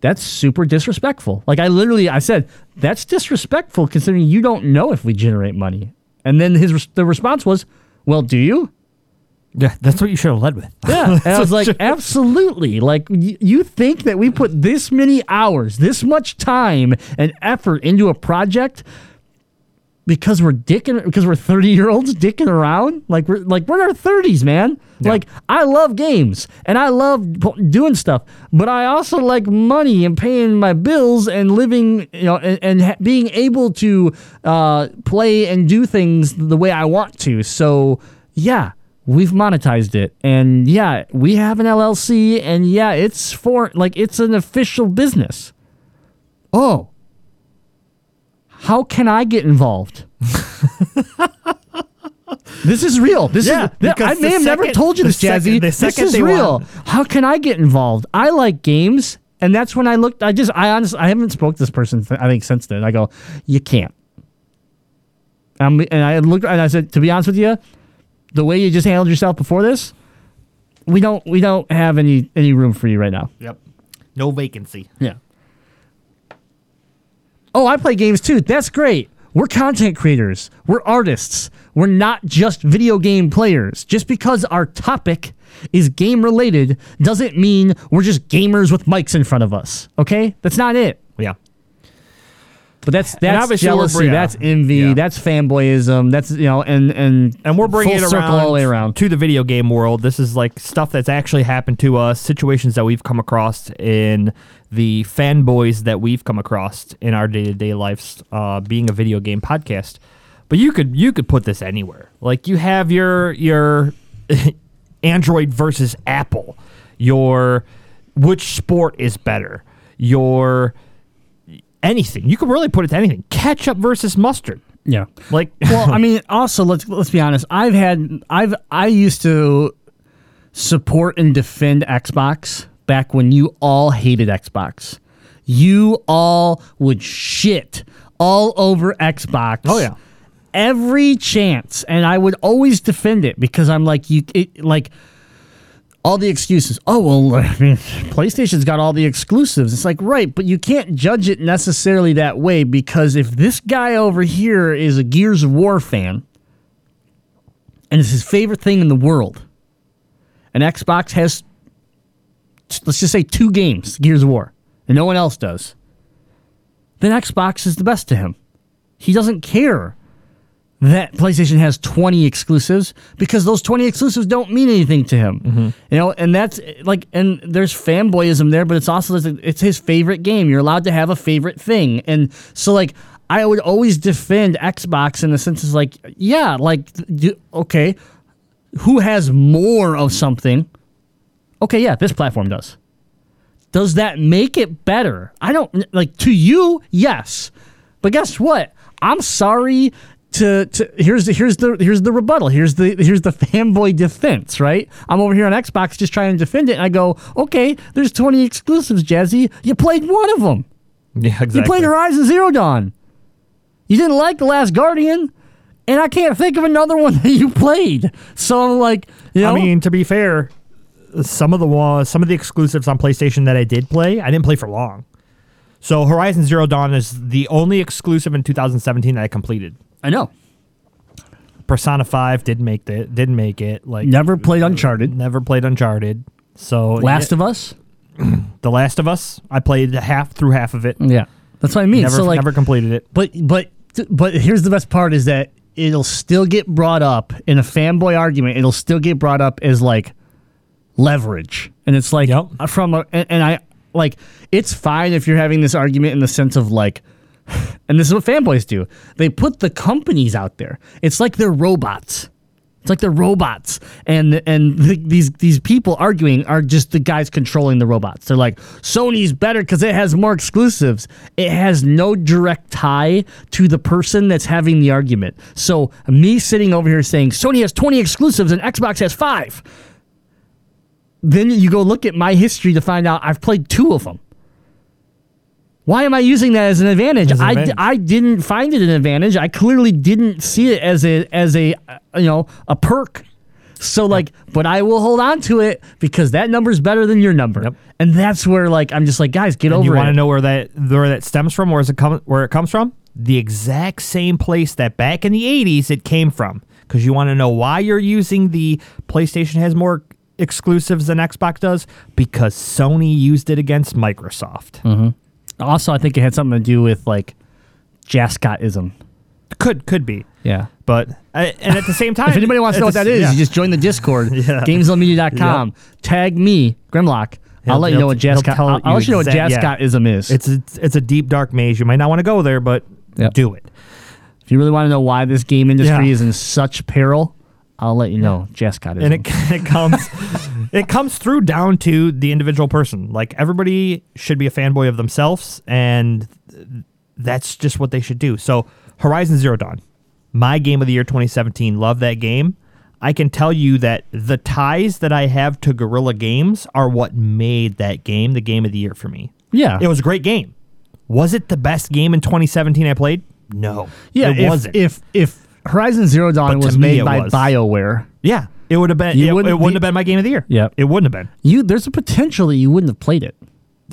Speaker 5: that's super disrespectful. Like I literally I said that's disrespectful considering you don't know if we generate money. And then his the response was, well, do you?
Speaker 4: Yeah, that's what you should have led with.
Speaker 5: Yeah, and I was like, absolutely. Like, y- you think that we put this many hours, this much time and effort into a project because we're dicking, because we're thirty year olds dicking around? Like we're like we're in our thirties, man. Like I love games and I love p- doing stuff, but I also like money and paying my bills and living, you know, and, and ha- being able to uh, play and do things the way I want to. So yeah, we've monetized it, and yeah, we have an LLC, and yeah, it's for like it's an official business. Oh, how can I get involved? this is real. This
Speaker 4: Yeah,
Speaker 5: is. th- I may have never told you this, Jazzy.
Speaker 4: second- the
Speaker 5: this is
Speaker 4: they
Speaker 5: real.
Speaker 4: want-
Speaker 5: How can I get involved? I like games, and that's when I looked. I just, I honestly, I haven't spoke to this person. th- I think since then. I go, you can't. Um, and I looked, and I said, to be honest with you, the way you just handled yourself before this, we don't, we don't have any any room for you right now.
Speaker 4: Yep. No vacancy.
Speaker 5: Yeah. Oh, I play games too. That's great. We're content creators. We're artists. We're not just video game players. Just because our topic is game related doesn't mean we're just gamers with mics in front of us. Okay? That's not it.
Speaker 4: Yeah.
Speaker 5: But that's that's
Speaker 4: obviously
Speaker 5: jealousy.
Speaker 4: br- yeah.
Speaker 5: That's envy.
Speaker 4: Yeah.
Speaker 5: That's fanboyism. That's you know, and and
Speaker 4: And we're bringing
Speaker 5: full
Speaker 4: it
Speaker 5: circle
Speaker 4: around
Speaker 5: all the way around.
Speaker 4: to the video game world. This is like stuff that's actually happened to us, situations that we've come across in the fanboys that we've come across in our day to day lives, uh, being a video game podcast. But you could you could put this anywhere. Like you have your your Android versus Apple, your which sport is better, your anything. You could really put it to anything. Ketchup versus mustard.
Speaker 5: Yeah.
Speaker 4: Like
Speaker 5: well, I mean, also let's let's be honest. I've had I've I used to support and defend Xbox back when you all hated Xbox. You all would shit all over Xbox.
Speaker 4: Oh, yeah.
Speaker 5: Every chance, and I would always defend it because I'm like you, it, like all the excuses. Oh well, I mean, PlayStation's got all the exclusives. It's like right, but you can't judge it necessarily that way because if this guy over here is a Gears of War fan and it's his favorite thing in the world, and Xbox has let's just say two games, Gears of War, and no one else does, then Xbox is the best to him. He doesn't care that PlayStation has 20 exclusives because those 20 exclusives don't mean anything to him. Mm-hmm. You know, and that's like and there's fanboyism there, but it's also it's his favorite game. You're allowed to have a favorite thing. And so like I would always defend Xbox in the sense is like, yeah, like okay, who has more of something? Okay, yeah, this platform does. Does that make it better? I don't like to you, yes. But guess what? I'm sorry to, to here's the here's the here's the rebuttal. Here's the here's the fanboy defense, right? I'm over here on Xbox just trying to defend it and I go, "Okay, there's 20 exclusives, Jazzy. You played one of them.
Speaker 4: Yeah, exactly.
Speaker 5: You played Horizon Zero Dawn. You didn't like The Last Guardian, and I can't think of another one that you played. So I'm like, you know,
Speaker 4: I mean, to be fair, some of the wa- some of the exclusives on PlayStation that I did play, I didn't play for long. So Horizon Zero Dawn is the only exclusive in 2017 that I completed.
Speaker 5: I know.
Speaker 4: Persona 5 didn't make it. Didn't make it. Like
Speaker 5: Never played Uncharted.
Speaker 4: never played Uncharted. So
Speaker 5: Last of Us.
Speaker 4: The Last of Us, I played half through half of it.
Speaker 5: Yeah, that's what I mean.
Speaker 4: Never
Speaker 5: so like,
Speaker 4: never completed it.
Speaker 5: But but but here's the best part is that it'll still get brought up in a fanboy argument. It'll still get brought up as like leverage, and it's like
Speaker 4: Yep.
Speaker 5: from a and, and I like it's fine if you're having this argument in the sense of like. And this is what fanboys do. They put the companies out there. It's like they're robots. It's like they're robots, and and th- these these people arguing are just the guys controlling the robots. They're like Sony's better because it has more exclusives. It has no direct tie to the person that's having the argument. So me sitting over here saying Sony has twenty exclusives and Xbox has five. Then you go look at my history to find out I've played two of them. Why am I using that as an advantage?
Speaker 4: As an
Speaker 5: I,
Speaker 4: advantage.
Speaker 5: I didn't find it an advantage. I clearly didn't see it as a as a you know a perk. So like, but I will hold on to it because that number's better than your number,
Speaker 4: Yep.
Speaker 5: and that's where like I'm just like, guys, get
Speaker 4: And
Speaker 5: over
Speaker 4: you
Speaker 5: it.
Speaker 4: want to know where that where that stems from? Where it come where it comes from? The exact same place that back in the 80s it came from. because you want to know why you're using the PlayStation has more exclusives than Xbox does because Sony used it against Microsoft. Mm-hmm.
Speaker 5: Also, I think it had something to do with like Jascottism.
Speaker 4: Could could be,
Speaker 5: Yeah.
Speaker 4: but uh, and at the same time,
Speaker 5: If anybody wants to know what
Speaker 4: at
Speaker 5: that is,
Speaker 4: yeah.
Speaker 5: you just join the Discord,
Speaker 4: Yeah.
Speaker 5: gamesmedia.com. Tag me, Grimlock. I'll
Speaker 4: He'll-
Speaker 5: let you know what
Speaker 4: he'll- he'll
Speaker 5: Jascott.
Speaker 4: tell
Speaker 5: I'll, I'll let you know what
Speaker 4: exact- yeah.
Speaker 5: Is.
Speaker 4: It's a, it's a deep dark maze. You might not want to go there, but
Speaker 5: Yep.
Speaker 4: do it.
Speaker 5: if you really want to know why this game industry
Speaker 4: Yeah.
Speaker 5: is in such peril, I'll let you know. Jascottism.
Speaker 4: and it, it comes it comes through down to the individual person. Like everybody should be a fanboy of themselves and that's just what they should do. So horizon zero dawn my game of the year 2017 love that game. I can tell you that the ties that i have to guerrilla games are what made that game the game of the year for me.
Speaker 5: Yeah.
Speaker 4: it was a great game. Was it the best game in 2017 i played? No.
Speaker 5: Yeah.
Speaker 4: it
Speaker 5: if,
Speaker 4: wasn't.
Speaker 5: If if Horizon Zero Dawn was made by
Speaker 4: was.
Speaker 5: BioWare,
Speaker 4: yeah it would have been
Speaker 5: You
Speaker 4: it,
Speaker 5: wouldn't
Speaker 4: it wouldn't have been my game of the year
Speaker 5: Yeah,
Speaker 4: it wouldn't have been
Speaker 5: you there's a potential that you wouldn't have played it.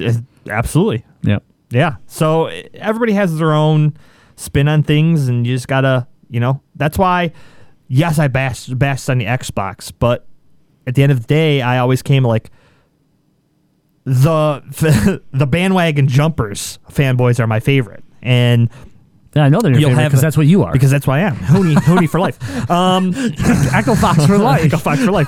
Speaker 4: Uh, Absolutely.
Speaker 5: Yep.
Speaker 4: Yeah. So uh, everybody has their own spin on things, and you just gotta, you know, that's why. Yes, I bashed bashed on the Xbox, but at the end of the day, I always came like the the bandwagon jumpers fanboys are my favorite, and
Speaker 5: Yeah, I know they're your
Speaker 4: you'll
Speaker 5: favorite
Speaker 4: have
Speaker 5: because that's what you are.
Speaker 4: because that's what I am. Huni, Huni for life. Um,
Speaker 5: Echo Fox for life.
Speaker 4: Echo Fox for life.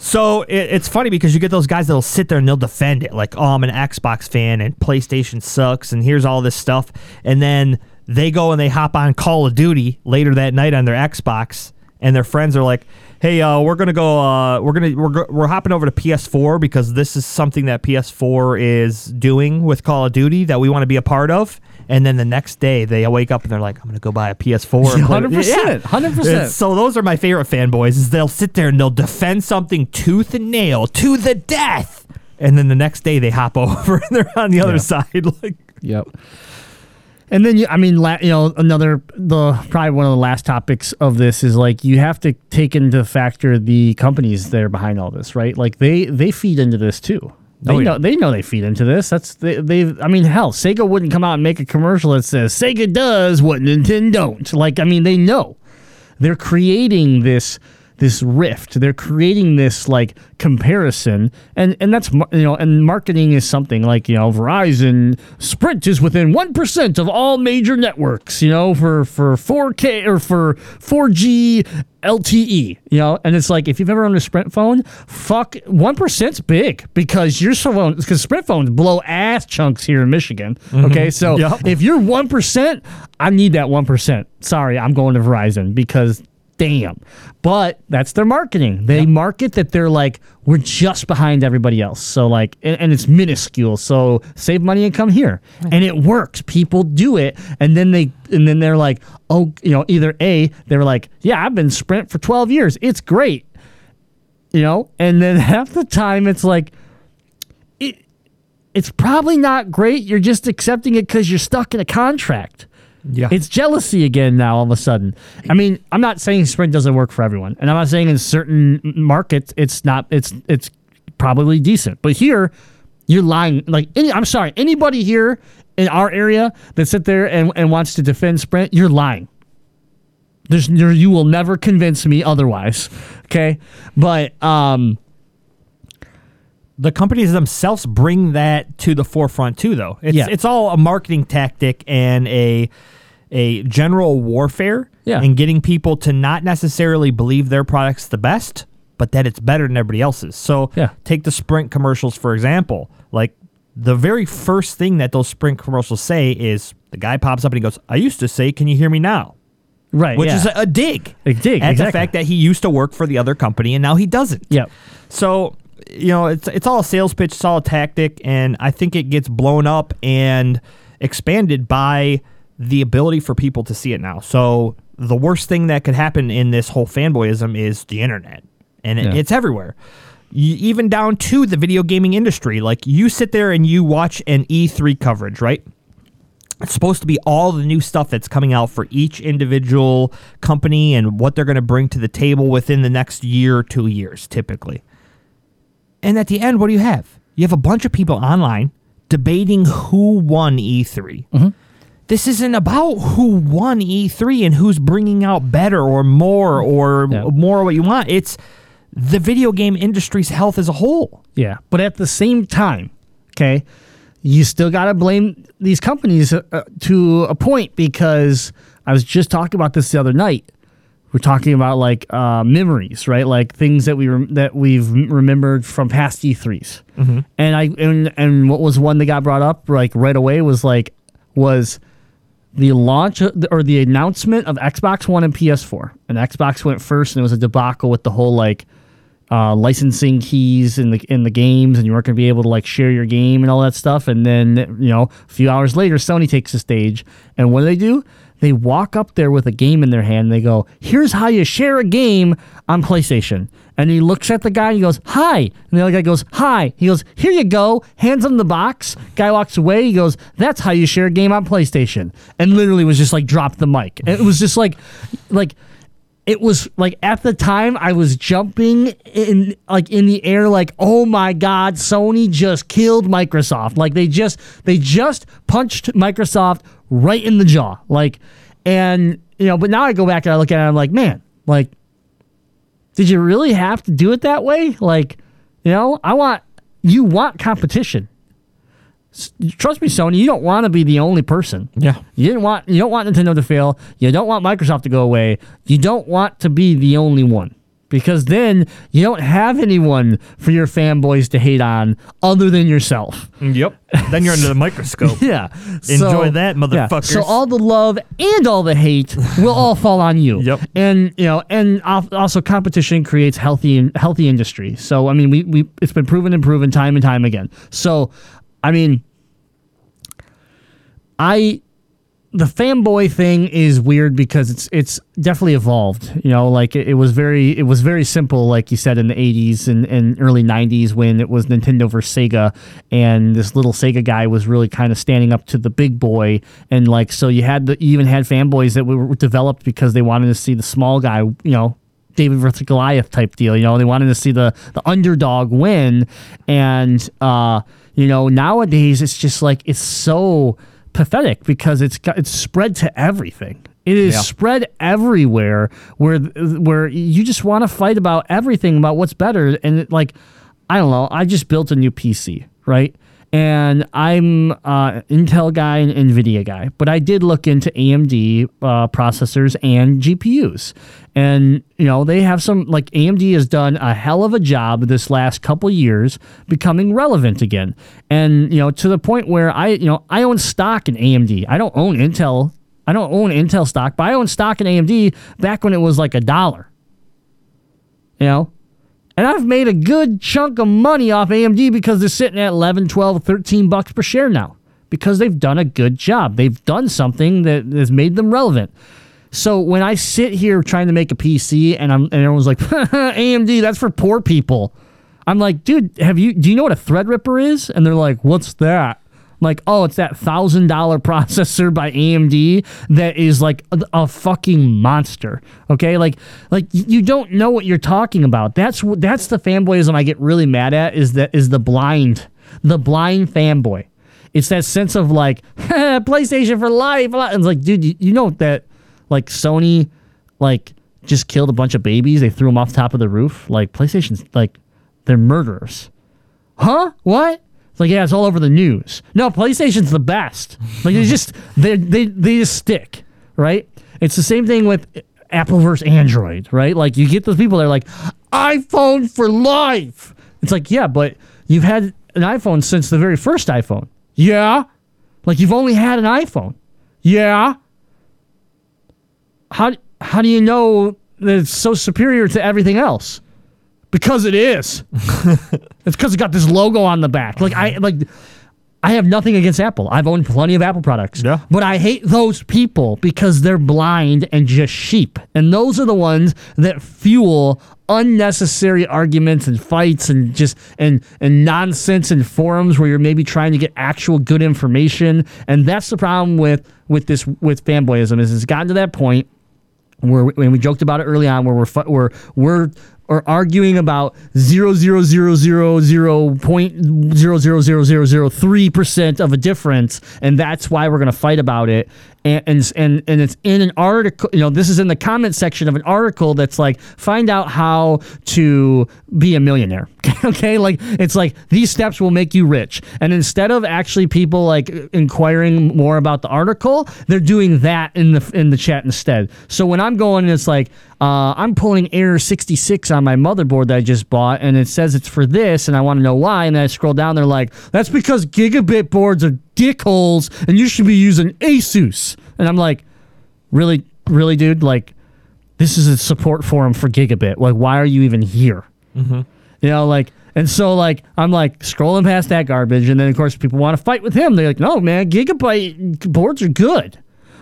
Speaker 4: So it, it's funny because you get those guys that'll sit there and they'll defend it, like, "Oh, I'm an Xbox fan and PlayStation sucks, and here's all this stuff," and then they go and they hop on Call of Duty later that night on their Xbox, and their friends are like, "Hey, uh, we're gonna go, uh, we're gonna we're, we're hopping over to PS4 because this is something that PS4 is doing with Call of Duty that we want to be a part of." And then the next day they wake up and they're like, "I'm gonna go buy a PS4." and
Speaker 5: 100%, 100%.
Speaker 4: So those are my favorite fanboys. Is they'll sit there and they'll defend something tooth and nail to the death, and then the next day they hop over and they're on the other
Speaker 5: Yeah.
Speaker 4: side. Like,
Speaker 5: Yep. And then you, I mean, la, you know, another the probably one of the last topics of this is like you have to take into factor the companies that are behind all this, right? Like they they feed into this too. They
Speaker 4: Oh, yeah.
Speaker 5: know they know they feed into this. That's they they. I mean, hell, Sega wouldn't come out and make a commercial that says Sega does what Nintendo don't. Like, I mean, they know they're creating this this rift. They're creating this like comparison, and and that's you know, and marketing is something like you know, Verizon Sprint is within one percent of all major networks. You know, for for 4K or for 4G LTE. You know, and it's like if you've ever owned a Sprint phone, fuck one percent's big because your phone because Sprint phones blow ass chunks here in Michigan. Mm-hmm. Okay, so
Speaker 4: Yep.
Speaker 5: if you're one percent, I need that one percent. Sorry, I'm going to Verizon because damn. But that's their marketing. They market that they're like, we're just behind everybody else. So like and, and it's minuscule. So save money and come here. And it works. People do it. And then they and then they're like, oh, you know, either A, they're like, Yeah, I've been Sprint for twelve years. It's great. You know? And then half the time it's like it it's probably not great. You're just accepting it because you're stuck in a contract.
Speaker 4: Yeah,
Speaker 5: It's jealousy again now all of a sudden. I mean, I'm not saying Sprint doesn't work for everyone, and I'm not saying in certain markets it's not. It's it's probably decent, but here you're lying. Like any, I'm sorry, anybody here in our area that sit there and, and wants to defend Sprint, you're lying. There's there, you will never convince me otherwise. Okay, but um,
Speaker 4: the companies themselves bring that to the forefront too. Though it's
Speaker 5: Yeah.
Speaker 4: it's all a marketing tactic and a a general warfare.
Speaker 5: Yeah.
Speaker 4: and getting people to not necessarily believe their product's the best, but that it's better than everybody else's. So
Speaker 5: Yeah.
Speaker 4: take the Sprint commercials for example. Like the very first thing that those Sprint commercials say is the guy pops up and he goes, "I used to say, can you hear me now?"
Speaker 5: right,
Speaker 4: Which
Speaker 5: yeah.
Speaker 4: is a, dig.
Speaker 5: A dig,
Speaker 4: at the fact that he used to work for the other company and now he doesn't.
Speaker 5: Yep.
Speaker 4: So you know, it's it's all a sales pitch, it's all a tactic, and I think it gets blown up and expanded by the ability for people to see it now. So the worst thing that could happen in this whole fanboyism is the internet, and it,
Speaker 5: Yeah.
Speaker 4: it's everywhere. You, even down to the video gaming industry. Like you sit there and you watch an E3 coverage, right? It's supposed to be all the new stuff that's coming out for each individual company and what they're going to bring to the table within the next year or two years, typically. And at the end, what do you have? You have a bunch of people online debating who won E3. This isn't about who won E3 and who's bringing out better or more or
Speaker 5: Yeah.
Speaker 4: more what you want. It's the video game industry's health as a whole.
Speaker 5: Yeah, but at the same time, okay, you still got to blame these companies uh, uh, to a point because I was just talking about this the other night. We're talking about like uh, memories, right? Like things that we rem- that we've remembered from past E3s. And I and and what was one that got brought up like right away was like was the launch or the announcement of Xbox One and PS4. And Xbox went first, and it was a debacle with the whole like uh, licensing keys in the in the games, and you weren't going to be able to like share your game and all that stuff. And then you know, a few hours later, Sony takes the stage, and what do they do? They walk up there with a game in their hand. And they go, "Here's how you share a game on PlayStation." And he looks at the guy and he goes, "Hi." And the other guy goes, "Hi." He goes, "Here you go." Hands him the box. Guy walks away. He goes, "That's how you share a game on PlayStation." And literally was just like, drop the mic. And it was just like, like it was like at the time I was jumping in like in the air like oh my god Sony just killed Microsoft like they just they just punched Microsoft right in the jaw like and you know but now I go back and I look at it I'm like man like did you really have to do it that way like you know I want you want competition trust me Sony you don't want to be the only person
Speaker 4: Yeah.
Speaker 5: you didn't want you don't want Nintendo to fail. You don't want Microsoft to go away. You don't want to be the only one. Because then you don't have anyone for your fanboys to hate on other than yourself.
Speaker 4: Yep. then you're under the microscope.
Speaker 5: Yeah.
Speaker 4: Enjoy that,
Speaker 5: yeah. So all the love and all the hate will all fall on you.
Speaker 4: Yep.
Speaker 5: And you know, and also competition creates healthy healthy industry. So I mean, we we it's been proven and proven time and time again. So I mean, I the fanboy thing is weird because it's it's definitely evolved. You know, like it, it was very it was very simple, like you said in the '80s and, and early '90s when it was Nintendo versus Sega, and this little Sega guy was really kind of standing up to the big boy, and like so you had the you even had fanboys that were developed because they wanted to see the small guy, you know. David versus Goliath type deal, you know. They wanted to see the the underdog win, and uh, you know nowadays it's just like it's so pathetic because it's got, it's spread to everything. It is
Speaker 4: Yeah.
Speaker 5: spread everywhere where where you just want to fight about everything about what's better and it, like I don't know. I just built a new PC, right? And I'm uh, Intel guy and Nvidia guy, but I did look into AMD uh, processors and GPUs, and you know they have some like AMD has done a hell of a job this last couple years becoming relevant again, and you know to the point where I you know I own stock in AMD. I don't own Intel. I don't own Intel stock, but I own stock in AMD back when it was like a dollar. You know, and I've made a good chunk of money off AMD because they're sitting at 11, 12, 13 bucks per share now because they've done a good job. They've done something that has made them relevant. So when I sit here trying to make a PC and I'm and everyone's like AMD, that's for poor people. I'm like, dude, have you do you know what a Threadripper is? And they're like, what's that? Like, oh, it's that thousand dollar processor by AMD that is like a, a fucking monster. Okay, like like you don't know what you're talking about. That's that's the fanboyism I get really mad at. Is that is the blind, the blind fanboy. It's that sense of like PlayStation for life. And it's like, dude, you, you know that like Sony like just killed a bunch of babies. They threw them off the top of the roof. Like PlayStation's like they're murderers. Huh? What? It's like yeah, it's all over the news. No, PlayStation's the best. Like they just they they they just stick, right? It's the same thing with Apple versus Android, right? Like you get those people that are like iPhone for life. It's like yeah, but you've had an iPhone since the very first iPhone. Yeah, like you've only had an iPhone. Yeah. How how do you know that it's so superior to everything else? Because it is. It's because it got this logo on the back. Like I like I have nothing against Apple. I've owned plenty of Apple products.
Speaker 4: Yeah.
Speaker 5: But I hate those people because they're blind and just sheep. And those are the ones that fuel unnecessary arguments and fights and just and and nonsense in forums where you're maybe trying to get actual good information. And that's the problem with with this with fanboyism is it's gotten to that point where and we joked about it early on where we're we're we're or arguing about zero zero zero zero zero point zero zero zero zero zero three percent of a difference, and that's why we're gonna fight about it. And, and and and it's in an article. You know, this is in the comment section of an article that's like find out how to be a millionaire. okay, like it's like these steps will make you rich. And instead of actually people like inquiring more about the article, they're doing that in the in the chat instead. So when I'm going, and it's like uh, I'm pulling Error 66 on my motherboard that I just bought, and it says it's for this, and I want to know why. And then I scroll down, they're like, that's because Gigabyte boards are dickholes, and you should be using Asus. And I'm like, really, really, dude, like. This is a support forum for Gigabyte. Like, why are you even here? You know, like, and so like I'm like scrolling past that garbage, and then of course people want to fight with him. They're like, no, man, gigabyte boards are good.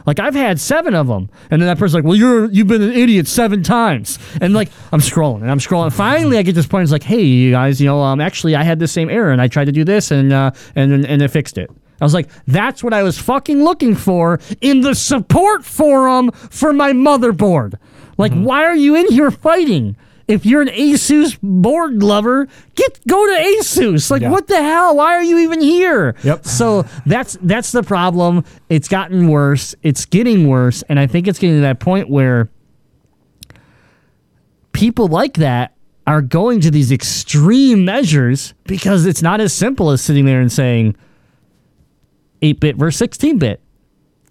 Speaker 5: Like I've had seven of them, and then that person's like, "Well, you're you've been an idiot seven times." And like I'm scrolling and I'm scrolling. Finally, I get to this point. It's like, "Hey, you guys, you know, um, actually, I had the same error, and I tried to do this, and uh, and then and it fixed it." I was like, "That's what I was fucking looking for in the support forum for my motherboard." Like, mm-hmm. why are you in here fighting? If you're an Asus board lover, get go to Asus. Like,
Speaker 4: Yeah.
Speaker 5: what the hell? Why are you even here?
Speaker 4: Yep.
Speaker 5: So that's that's the problem. It's gotten worse. It's getting worse, and I think it's getting to that point where people like that are going to these extreme measures because it's not as simple as sitting there and saying 8-bit versus 16-bit.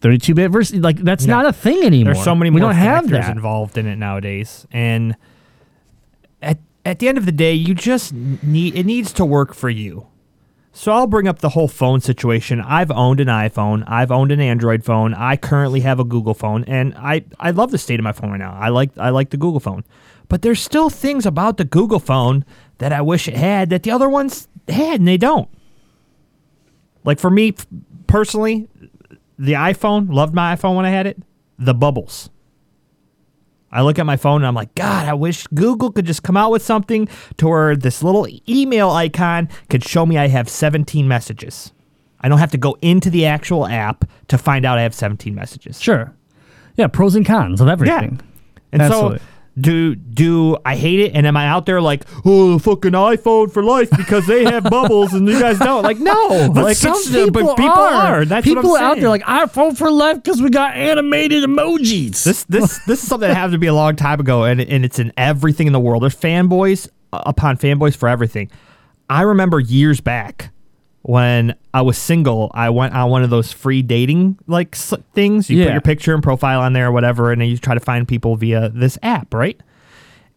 Speaker 5: 32-bit versus like that's
Speaker 4: Yeah.
Speaker 5: not a thing anymore.
Speaker 4: There's so many
Speaker 5: we
Speaker 4: more
Speaker 5: don't have
Speaker 4: factors
Speaker 5: that.
Speaker 4: involved in it nowadays, and at at the end of the day, you just need it needs to work for you. So I'll bring up the whole phone situation. I've owned an iPhone. I've owned an Android phone. I currently have a Google phone, and I I love the state of my phone right now. I like I like the Google phone, but there's still things about the Google phone that I wish it had that the other ones had, and they don't. Like for me personally, the iPhone, loved my iPhone when I had it. The bubbles. I look at my phone and I'm like, God, I wish Google could just come out with something to where this little email icon could show me I have 17 messages. I don't have to go into the actual app to find out I have 17 messages.
Speaker 5: Sure. Yeah, pros and cons of everything.
Speaker 4: And
Speaker 5: Absolutely.
Speaker 4: so do do I hate it and am I out there like, oh fucking iPhone for life because they have bubbles and you guys don't? Like, no.
Speaker 5: But
Speaker 4: like,
Speaker 5: some people,
Speaker 4: but people are. That's
Speaker 5: people
Speaker 4: what I'm
Speaker 5: out there like iPhone for life because we got animated emojis.
Speaker 4: This this this is something that happened to be a long time ago, and and it's in everything in the world. There's fanboys uh, upon fanboys for everything. I remember years back when I was single, I went on one of those free dating like things. You
Speaker 5: Yeah.
Speaker 4: put your picture and profile on there or whatever, and then you try to find people via this app, right?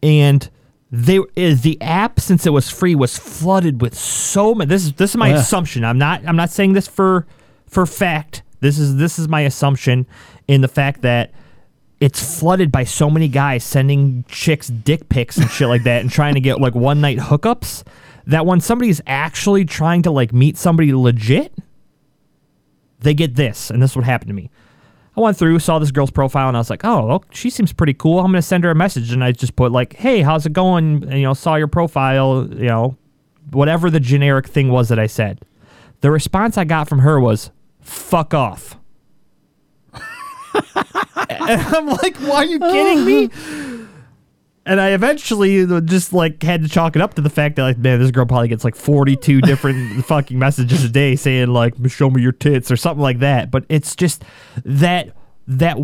Speaker 4: And they is the app since it was free was flooded with so many. This is this is my
Speaker 5: Yeah.
Speaker 4: assumption. I'm not I'm not saying this for for fact. This is this is my assumption in the fact that it's flooded by so many guys sending chicks dick pics and shit like that and trying to get like one night hookups that when somebody's actually trying to like meet somebody legit, they get this. And this is what happened to me. I went through, saw this girl's profile, and I was like, oh, well, she seems pretty cool. I'm going to send her a message. And I just put, like, hey, how's it going? And, you know, saw your profile, you know, whatever the generic thing was that I said. The response I got from her was, fuck off. and I'm like, why are you kidding me? And I eventually just like had to chalk it up to the fact that like, man, this girl probably gets like 42 different fucking messages a day saying like, show me your tits or something like that. But it's just that that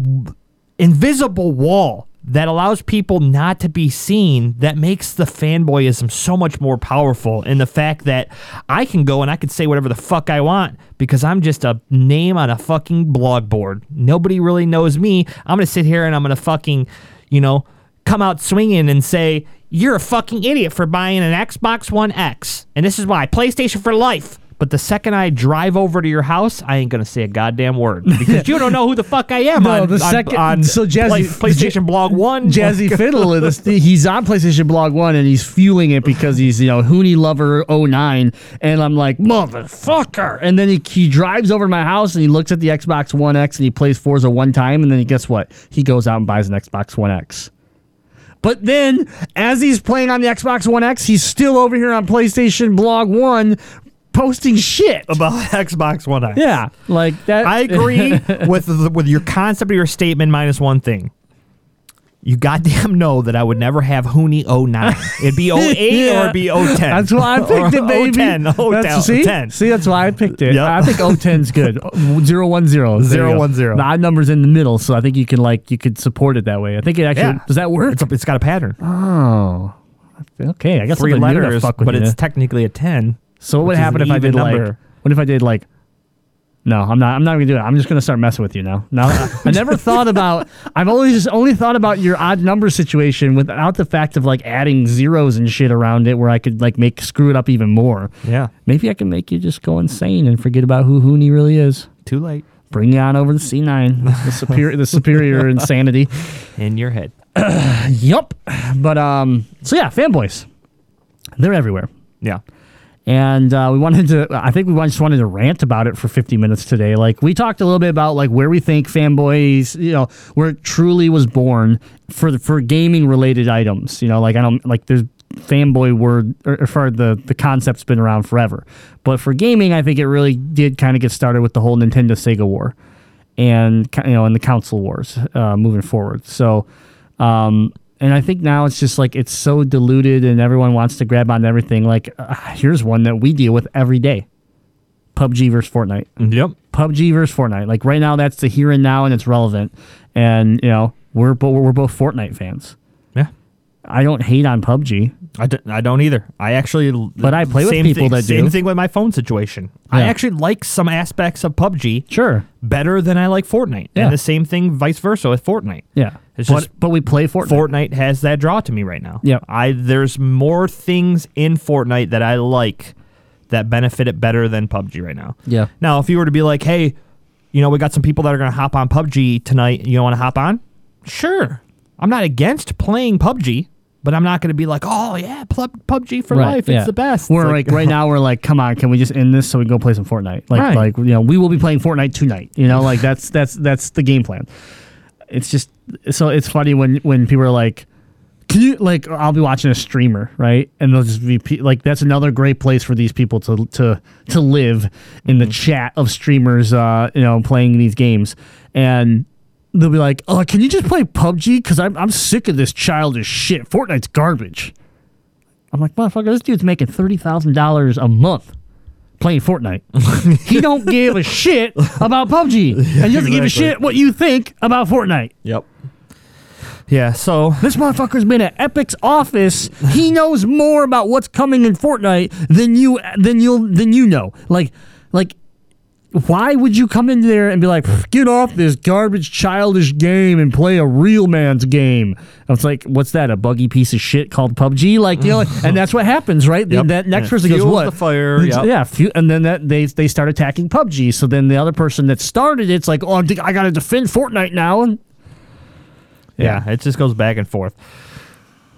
Speaker 4: invisible wall that allows people not to be seen that makes the fanboyism so much more powerful in the fact that I can go and I can say whatever the fuck I want because I'm just a name on a fucking blog board. Nobody really knows me. I'm going to sit here and I'm going to fucking, you know, come out swinging and say, You're a fucking idiot for buying an Xbox One X. And this is why PlayStation for life. But the second I drive over to your house, I ain't gonna say a goddamn word because you don't know who the fuck I am.
Speaker 5: No,
Speaker 4: on,
Speaker 5: the second-
Speaker 4: on
Speaker 5: so Jazzy-
Speaker 4: Play- PlayStation Blog One,
Speaker 5: Jazzy Fiddle, is- he's on PlayStation Blog 1 and he's fueling it because he's, you know, Huni Lover 09. And I'm like, motherfucker. And then he, he drives over to my house and he looks at the Xbox One X and he plays Forza one time. And then he, guess what? He goes out and buys an Xbox One X. But then, as he's playing on the Xbox One X, he's still over here on PlayStation Blog 1 posting shit.
Speaker 4: about Xbox One X.
Speaker 5: Yeah, like that.
Speaker 4: I agree with the, with your concept of your statement minus one thing. You goddamn know that I would never have Huni 09. It'd be 08 or it'd be 010.
Speaker 5: That's why I picked it, baby.
Speaker 4: 010,
Speaker 5: That's-
Speaker 4: 010,
Speaker 5: see,
Speaker 4: 10.
Speaker 5: see, that's why I picked it.
Speaker 4: Yep.
Speaker 5: I think 010's good. Zero one zero. There you go.
Speaker 4: 010.
Speaker 5: The odd number's in the middle, so I think you can like you could support it that way. I think it actually
Speaker 4: Yeah.
Speaker 5: does that work?
Speaker 4: It's, a, it's got a pattern.
Speaker 5: oh, okay. I guess
Speaker 4: Three
Speaker 5: something new to
Speaker 4: letters,
Speaker 5: fuck with
Speaker 4: but
Speaker 5: you.
Speaker 4: it's technically a 10.
Speaker 5: So what would happen if I did
Speaker 4: even
Speaker 5: like? What if I did like? No, I'm not. I'm not gonna do it. I'm just gonna start messing with you now. Now, I never thought about. I've always just only thought about your odd number situation without the fact of like adding zeros and shit around it, where I could like make screw it up even more.
Speaker 4: Yeah.
Speaker 5: Maybe I can make you just go insane and forget about who Huni really is.
Speaker 4: Too late.
Speaker 5: Bring you on over the C9, the superior, the superior insanity.
Speaker 4: In your head.
Speaker 5: Yup. But um, so yeah, fanboys, they're everywhere.
Speaker 4: Yeah.
Speaker 5: And uh, we wanted to i think we just wanted to rant about it for 50 minutes today. Like we talked a little bit about like where we think fanboys you know where it truly was born for the, for gaming related items you know like i don't like there's fanboy word or, or for the the concept's been around forever. But for gaming i think it really did kind of get started with the whole nintendo sega war and you know and the console wars uh, moving forward. So um and I think now it's just like it's so diluted and everyone wants to grab on everything. Like, uh, here's one that we deal with every day PUBG versus Fortnite.
Speaker 4: Yep.
Speaker 5: PUBG versus Fortnite. Like, right now, that's the here and now and it's relevant. And, you know, we're, bo- we're both Fortnite fans.
Speaker 4: Yeah.
Speaker 5: I don't hate on PUBG.
Speaker 4: I don't, I don't either. I actually,
Speaker 5: But I play with people
Speaker 4: thing,
Speaker 5: that do.
Speaker 4: Same thing with my phone situation. I actually like some aspects of PUBG
Speaker 5: Sure.
Speaker 4: better than I like Fortnite.
Speaker 5: Yeah.
Speaker 4: And the same thing, vice versa, with Fortnite.
Speaker 5: Yeah.
Speaker 4: It's
Speaker 5: but,
Speaker 4: just-
Speaker 5: but we play Fortnite.
Speaker 4: Fortnite has that draw to me right now.
Speaker 5: Yep.
Speaker 4: I there's more things in Fortnite that I like that benefit it better than PUBG right now.
Speaker 5: Yeah.
Speaker 4: Now, if you were to be like, hey, you know, we got some people that are going to hop on PUBG tonight. You want to hop on? Sure. I'm not against playing PUBG, but I'm not going to be like, oh yeah, PUBG for life.
Speaker 5: yeah.
Speaker 4: It's the best.
Speaker 5: We're
Speaker 4: It's
Speaker 5: like, right now we're like, come on, can we just end this so we can go play some Fortnite? Like
Speaker 4: Right.
Speaker 5: like you know, we will be playing Fortnite tonight. You know, like that's that's that's the game plan. It's just so it's funny when when people are like, can you like I'll be watching a streamer, right? And they'll just be pe- like that's another great place for these people to to to live in the chat of streamers uh, you know, playing these games. And they'll be like, "Oh, can you just play PUBG cuz I'm I'm sick of this childish shit. Fortnite's garbage." I'm like, "Motherfucker, this dude's making $30,000 a month." Playing Fortnite, he don't give a shit about PUBG, and he doesn't give a shit what you think about Fortnite.
Speaker 4: Yep. Yeah. So
Speaker 5: This motherfucker's been at Epic's office. He knows more about what's coming in Fortnite than you than you'll than you know. Like like why would you come in there and be like, get off this garbage childish game and play a real man's game? And it's like, what's that? A buggy piece of shit called PUBG? Like, you know, and that's what happens, right?
Speaker 4: Yep.
Speaker 5: That next person goes, what?
Speaker 4: the fire, yep.
Speaker 5: Yeah, fu- and then that they they start attacking PUBG. So then the other person that started it's like, oh, I got to defend Fortnite now. And
Speaker 4: Yeah, it just goes back and forth.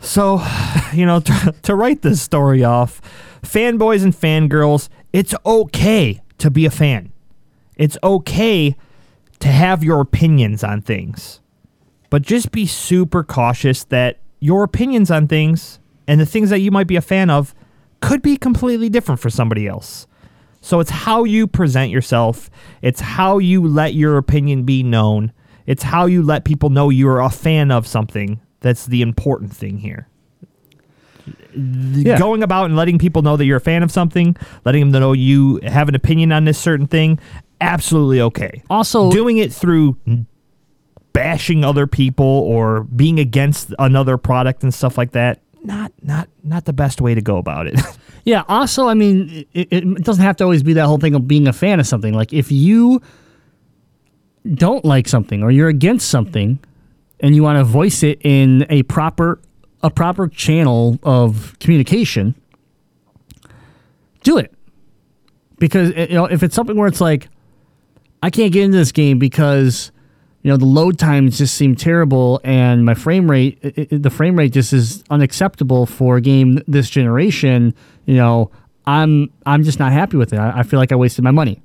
Speaker 4: So, you know, to, to write this story off, fanboys and fangirls, it's okay to be a fan. It's okay to have your opinions on things. But just be super cautious that your opinions on things and the things that you might be a fan of could be completely different for somebody else. So it's how you present yourself, it's how you let your opinion be known, it's how you let people know you're a fan of something that's the important thing here.
Speaker 5: Yeah.
Speaker 4: Going about and letting people know that you're a fan of something, letting them know you have an opinion on this certain thing, absolutely okay.
Speaker 5: Also-
Speaker 4: doing it through bashing other people or being against another product and stuff like that, not not not the best way to go about it.
Speaker 5: Yeah. Also, I mean, it, it doesn't have to always be that whole thing of being a fan of something. Like if you don't like something or you're against something, and you want to voice it in a proper a proper channel of communication, do it. Because you know, if it's something where it's like, I can't get into this game because you know the load times just seem terrible and my frame rate it, it- the frame rate just is unacceptable for a game this generation. You know i'm i'm just not happy with it. I, I feel like i wasted my money.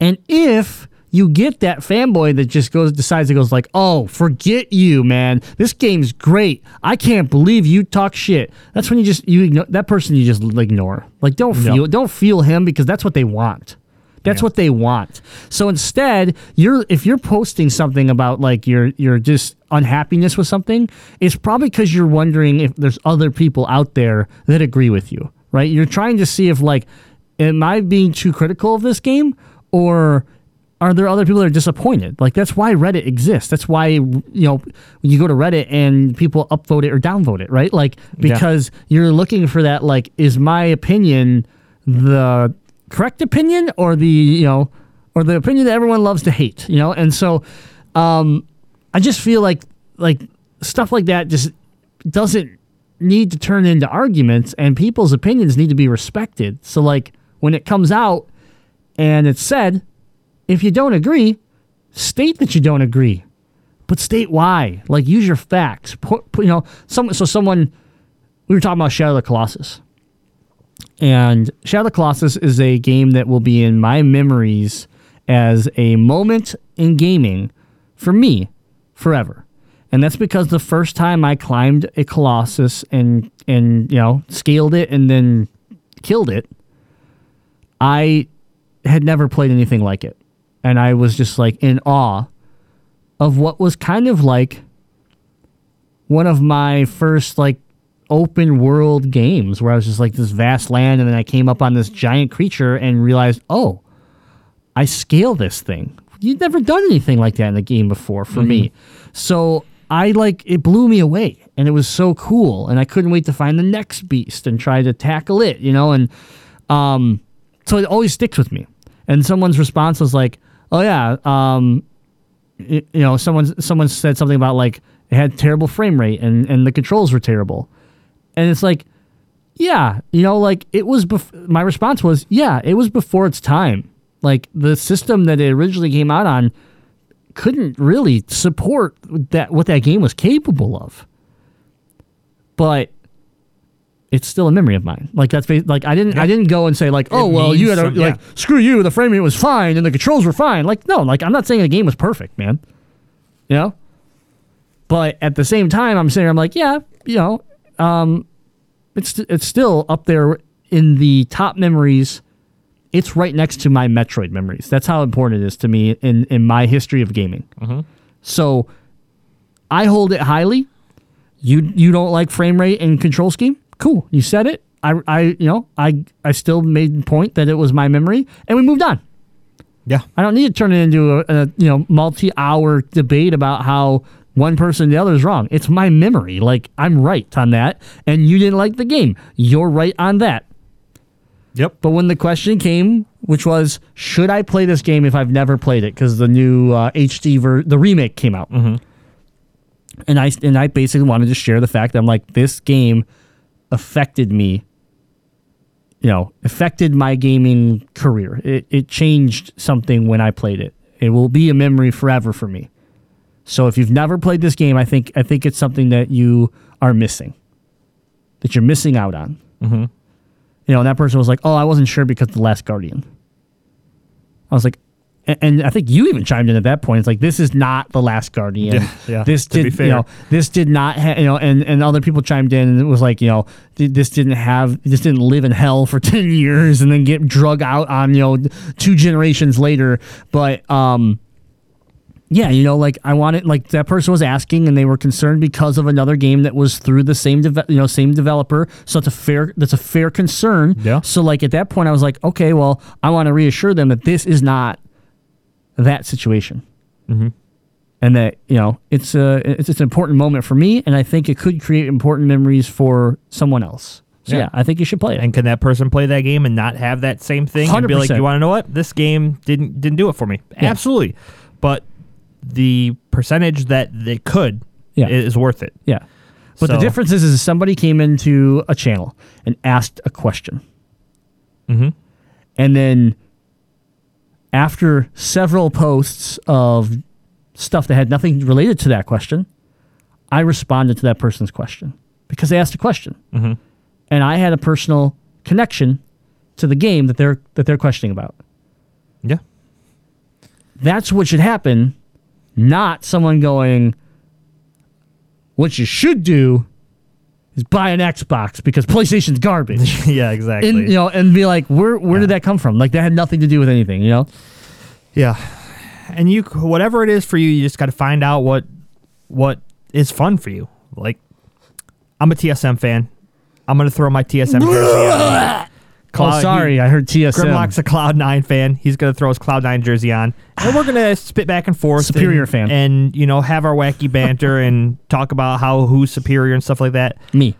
Speaker 5: And if you get that fanboy that just goes decides it goes like oh forget you man. This game's great. I can't believe you talk shit. That's when you just you ignore that person you just ignore. Like don't feel don't feel him because that's what they want That's what they want. So instead, you're if you're posting something about like your your just unhappiness with something, it's probably because you're wondering if there's other people out there that agree with you, right? You're trying to see if like, am I being too critical of this game, or are there other people that are disappointed? Like that's why Reddit exists. That's why you know you go to Reddit and people upvote it or downvote it, right? Like
Speaker 4: Yeah.
Speaker 5: because you're looking for that. Like, is my opinion the correct opinion or the you know or the opinion that everyone loves to hate? You know, and so um, I just feel like like stuff like that just doesn't need to turn into arguments, and people's opinions need to be respected. So like when it comes out and it's said if you don't agree, state that you don't agree, but state why. Like use your facts. Put, put you know, some so someone we were talking about Shadow of the Colossus, and Shadow of Colossus is a game that will be in my memories as a moment in gaming for me forever. And that's because the first time I climbed a Colossus and and you know scaled it and then killed it, I had never played anything like it. And I was just like in awe of what was kind of like one of my first like open world games where I was just like this vast land and then I came up on this giant creature and realized, oh, I scale this thing. You'd never done anything like that in a game before for me. So I like it blew me away and it was so cool and I couldn't wait to find the next beast and try to tackle it, you know, and um so it always sticks with me. And someone's response was like, "Oh yeah, um y- you know, someone someone said something about like it had terrible frame rate and and the controls were terrible." And it's like, yeah, you know, like it was. Bef- my response was, yeah, it was before its time. Like the system that it originally came out on couldn't really support that what that game was capable of. But it's still a memory of mine. Like that's like I didn't I didn't go and say like, oh well, you had a,
Speaker 4: some- yeah.
Speaker 5: like screw you, the frame rate was fine and the controls were fine. Like no, like I'm not saying the game was perfect, man. You know. But at the same time, I'm saying I'm like, yeah, you know, um, it's it's still up there in the top memories. It's right next to my Metroid memories. That's how important it is to me in in my history of gaming. So I hold it highly. You you don't like frame rate and control scheme? Cool. You said it. I I you know I I still made the point that it was my memory, and we moved on.
Speaker 4: Yeah.
Speaker 5: I don't need to turn it into a, a you know multi-hour debate about how one person the other is wrong. It's my memory. Like I'm right on that, and you didn't like the game. You're right on that.
Speaker 4: Yep.
Speaker 5: But when the question came, which was, should I play this game if I've never played it? Because the new uh, HD ver- the remake came out, and I and I basically wanted to share the fact that I'm like, this game affected me. You know, affected my gaming career. It it changed something when I played it. It will be a memory forever for me. So if you've never played this game, I think I think it's something that you are missing, that you're missing out on. Mm-hmm. You know, and that person was like, "Oh, I wasn't sure because of the Last Guardian." I was like, and, and I think you even chimed in at that point. It's like this is not the Last Guardian.
Speaker 4: Yeah, yeah,
Speaker 5: This
Speaker 4: to be
Speaker 5: did,
Speaker 4: fair.
Speaker 5: you know, this did not, ha- you know, and and other people chimed in and it was like, you know, th- this didn't have, this didn't live in hell for ten years and then get drug out on, you know, two generations later. But um, yeah, you know, like I wanted, like that person was asking, and they were concerned because of another game that was through the same, deve- you know, same developer. So it's a fair, that's a fair concern.
Speaker 4: Yeah.
Speaker 5: So like at that point, I was like, okay, well, I want to reassure them that this is not that situation, mm-hmm. and that you know it's a it's, it's an important moment for me, and I think it could create important memories for someone else. So yeah,
Speaker 4: Yeah.
Speaker 5: I think you should play it.
Speaker 4: And can that person play that game and not have that same thing and be like,
Speaker 5: 100%.
Speaker 4: you want to know what? This game didn't didn't do it for me. Absolutely. But the percentage that they could
Speaker 5: Yeah.
Speaker 4: is worth it.
Speaker 5: Yeah. But the difference is, is somebody came into a channel and asked a question.
Speaker 4: Mhm.
Speaker 5: And then after several posts of stuff that had nothing related to that question, I responded to that person's question because they asked a question. And I had a personal connection to the game that they're that they're questioning about.
Speaker 4: Yeah.
Speaker 5: That's what should happen, not someone going, what you should do is buy an Xbox because PlayStation's garbage.
Speaker 4: yeah, exactly.
Speaker 5: and you know, and be like, where where did that come from? Like that had nothing to do with anything, you know?
Speaker 4: Yeah, and you whatever it is for you, you just got to find out what what is fun for you. Like, I'm a TSM fan. I'm gonna throw my TSM jersey on.
Speaker 5: oh, sorry, I heard TSM.
Speaker 4: Grimlock's a Cloud Nine fan. He's gonna throw his Cloud Nine jersey on, and we're gonna spit back and forth.
Speaker 5: Superior
Speaker 4: and,
Speaker 5: fan.
Speaker 4: and you know have our wacky banter and talk about how who's superior and stuff like that.
Speaker 5: Me.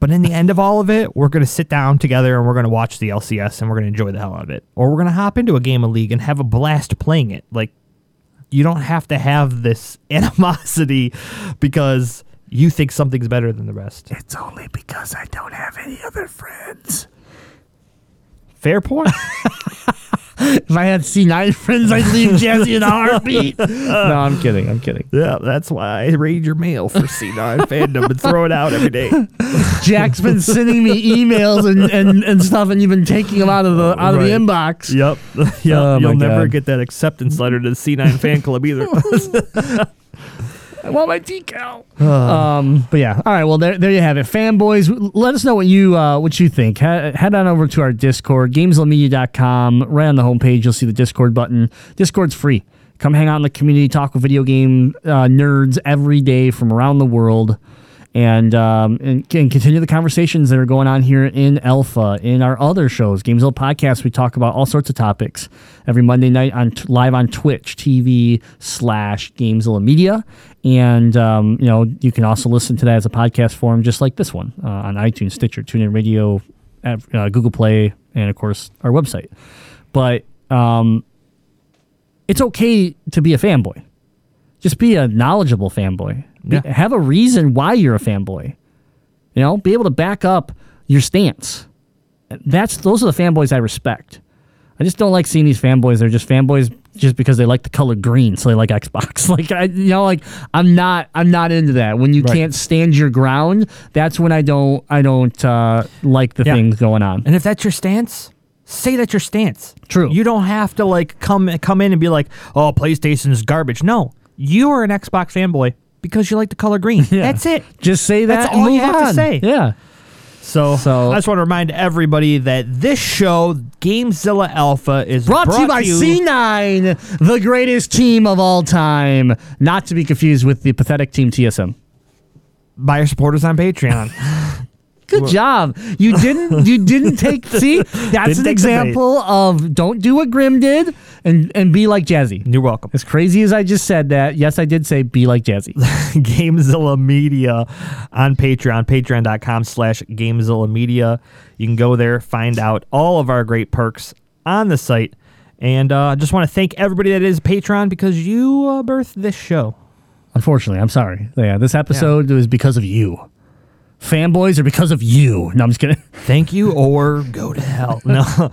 Speaker 4: But in the end of all of it, we're going to sit down together and we're going to watch the LCS and we're going to enjoy the hell out of it. Or we're going to hop into a game of League and have a blast playing it. Like, you don't have to have this animosity because you think something's better than the rest.
Speaker 5: It's only because I don't have any other friends.
Speaker 4: Fair point.
Speaker 5: If I had C9 friends, I'd leave Jazzy in a heartbeat. no, I'm kidding. I'm kidding.
Speaker 4: yeah, that's why I read your mail for C9 fandom and throw it out every day.
Speaker 5: Jack's been sending me emails and, and, and stuff, and you've been taking them out of the oh, out of the inbox.
Speaker 4: Yep. yep.
Speaker 5: Oh,
Speaker 4: You'll never
Speaker 5: God.
Speaker 4: get that acceptance letter to the C9 fan club either.
Speaker 5: I want my decal. um, but yeah, all right. Well, there, there you have it, fanboys. Let us know what you uh, what you think. Head, head on over to our Discord, GamezillaMedia.com. Right on the homepage, you'll see the Discord button. Discord's free. Come hang out in the community, talk with video game uh, nerds every day from around the world. And, um, and and continue the conversations that are going on here in Alpha, in our other shows, Gamezilla podcast. We talk about all sorts of topics every Monday night on t- live on Twitch TV slash Gamezilla Media, and um, you know you can also listen to that as a podcast form, just like this one uh, on iTunes, Stitcher, TuneIn Radio, uh, Google Play, and of course our website. But um, it's okay to be a fanboy. Just be a knowledgeable fanboy. Be- Have a reason why you're a fanboy. You know, be able to back up your stance. That's those are the fanboys I respect. I just don't like seeing these fanboys. They're just fanboys just because they like the color green, so they like Xbox. Like I, you know, like I'm not, I'm not into that. When you
Speaker 4: Right.
Speaker 5: can't stand your ground, that's when I don't, I don't uh, like the
Speaker 4: Yeah.
Speaker 5: things going on.
Speaker 4: And if that's your stance, say that's your stance.
Speaker 5: True.
Speaker 4: You don't have to like come come in and be like, "Oh, PlayStation's garbage." No, you are an Xbox fanboy because you like the color green. Yeah. That's it.
Speaker 5: Just say that.
Speaker 4: That's
Speaker 5: and
Speaker 4: all you
Speaker 5: move
Speaker 4: have to say.
Speaker 5: Yeah.
Speaker 4: So,
Speaker 5: So-
Speaker 4: I just want to remind everybody that this show, Gamezilla Alpha, is
Speaker 5: Brought, to you by C9, the greatest team of all time. Not to be confused with the pathetic team TSM.
Speaker 4: by our supporters on Patreon.
Speaker 5: Good job. You didn't. You didn't take. See, that's an example of don't do what Grim did, and and be like Jazzy.
Speaker 4: You're welcome.
Speaker 5: As crazy as I just said that, yes, I did say be like Jazzy.
Speaker 4: Gamezilla Media on Patreon, patreon.com slash Gamezilla Media. You can go there, find out all of our great perks on the site. And uh, I just want to thank everybody that is Patreon because you uh, birthed this show.
Speaker 5: Unfortunately, I'm sorry. Yeah, this episode was because of you. Fanboys are because of you. No, I'm just kidding.
Speaker 4: Thank you or go to hell. No.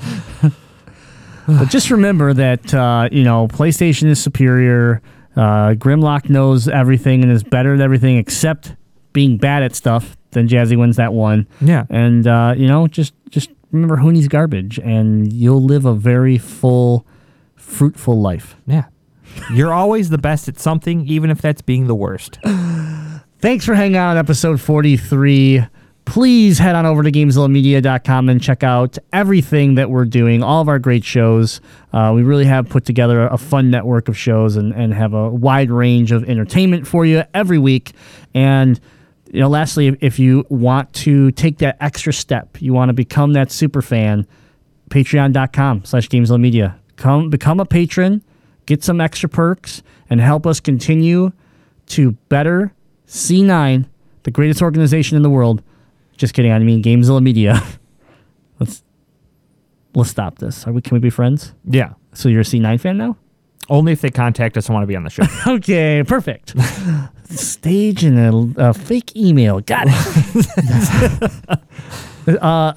Speaker 5: But just remember that uh, you know PlayStation is superior. Uh, Grimlock knows everything and is better at everything except being bad at stuff. Then Jazzy wins that one.
Speaker 4: Yeah.
Speaker 5: and uh, you know just just remember Huni's garbage, and you'll live a very full, fruitful life.
Speaker 4: yeah. You're always the best at something, even if that's being the worst.
Speaker 5: Thanks for hanging out on episode 43. Please head on over to GamezillaMedia.com and check out everything that we're doing, all of our great shows. Uh, we really have put together a fun network of shows and, and have a wide range of entertainment for you every week. And, you know, lastly, if, you want to take that extra step, you want to become that super fan, patreon.com slash GamezillaMedia. Come, become a patron, get some extra perks, and help us continue to better C9, the greatest organization in the world. Just kidding. I mean Gamezilla Media. let's let's stop this. Are we? Can we be friends?
Speaker 4: Yeah.
Speaker 5: So you're a C9 fan now?
Speaker 4: Only if they contact us and want to be on the show.
Speaker 5: Okay, perfect. Stage and a, a fake email. Got it. uh,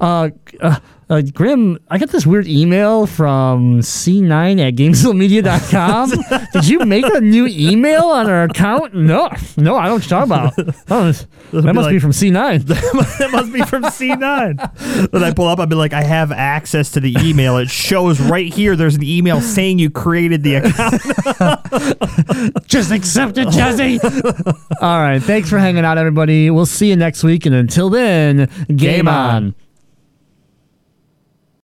Speaker 5: uh, uh, Uh, Grim, I got this weird email from C9 at GameZillaMedia.com. Did you make a new email on our account? No, no, I don't what about. Oh, that must be
Speaker 4: like-
Speaker 5: from C9.
Speaker 4: that must be from C9. When I pull up, I'd be like, I have access to the email. It shows right here. There's an email saying you created the account.
Speaker 5: Just accept it, Jesse. All right. Thanks for hanging out, everybody. We'll see you next week. And until then, game,
Speaker 4: Game
Speaker 5: on.
Speaker 4: on.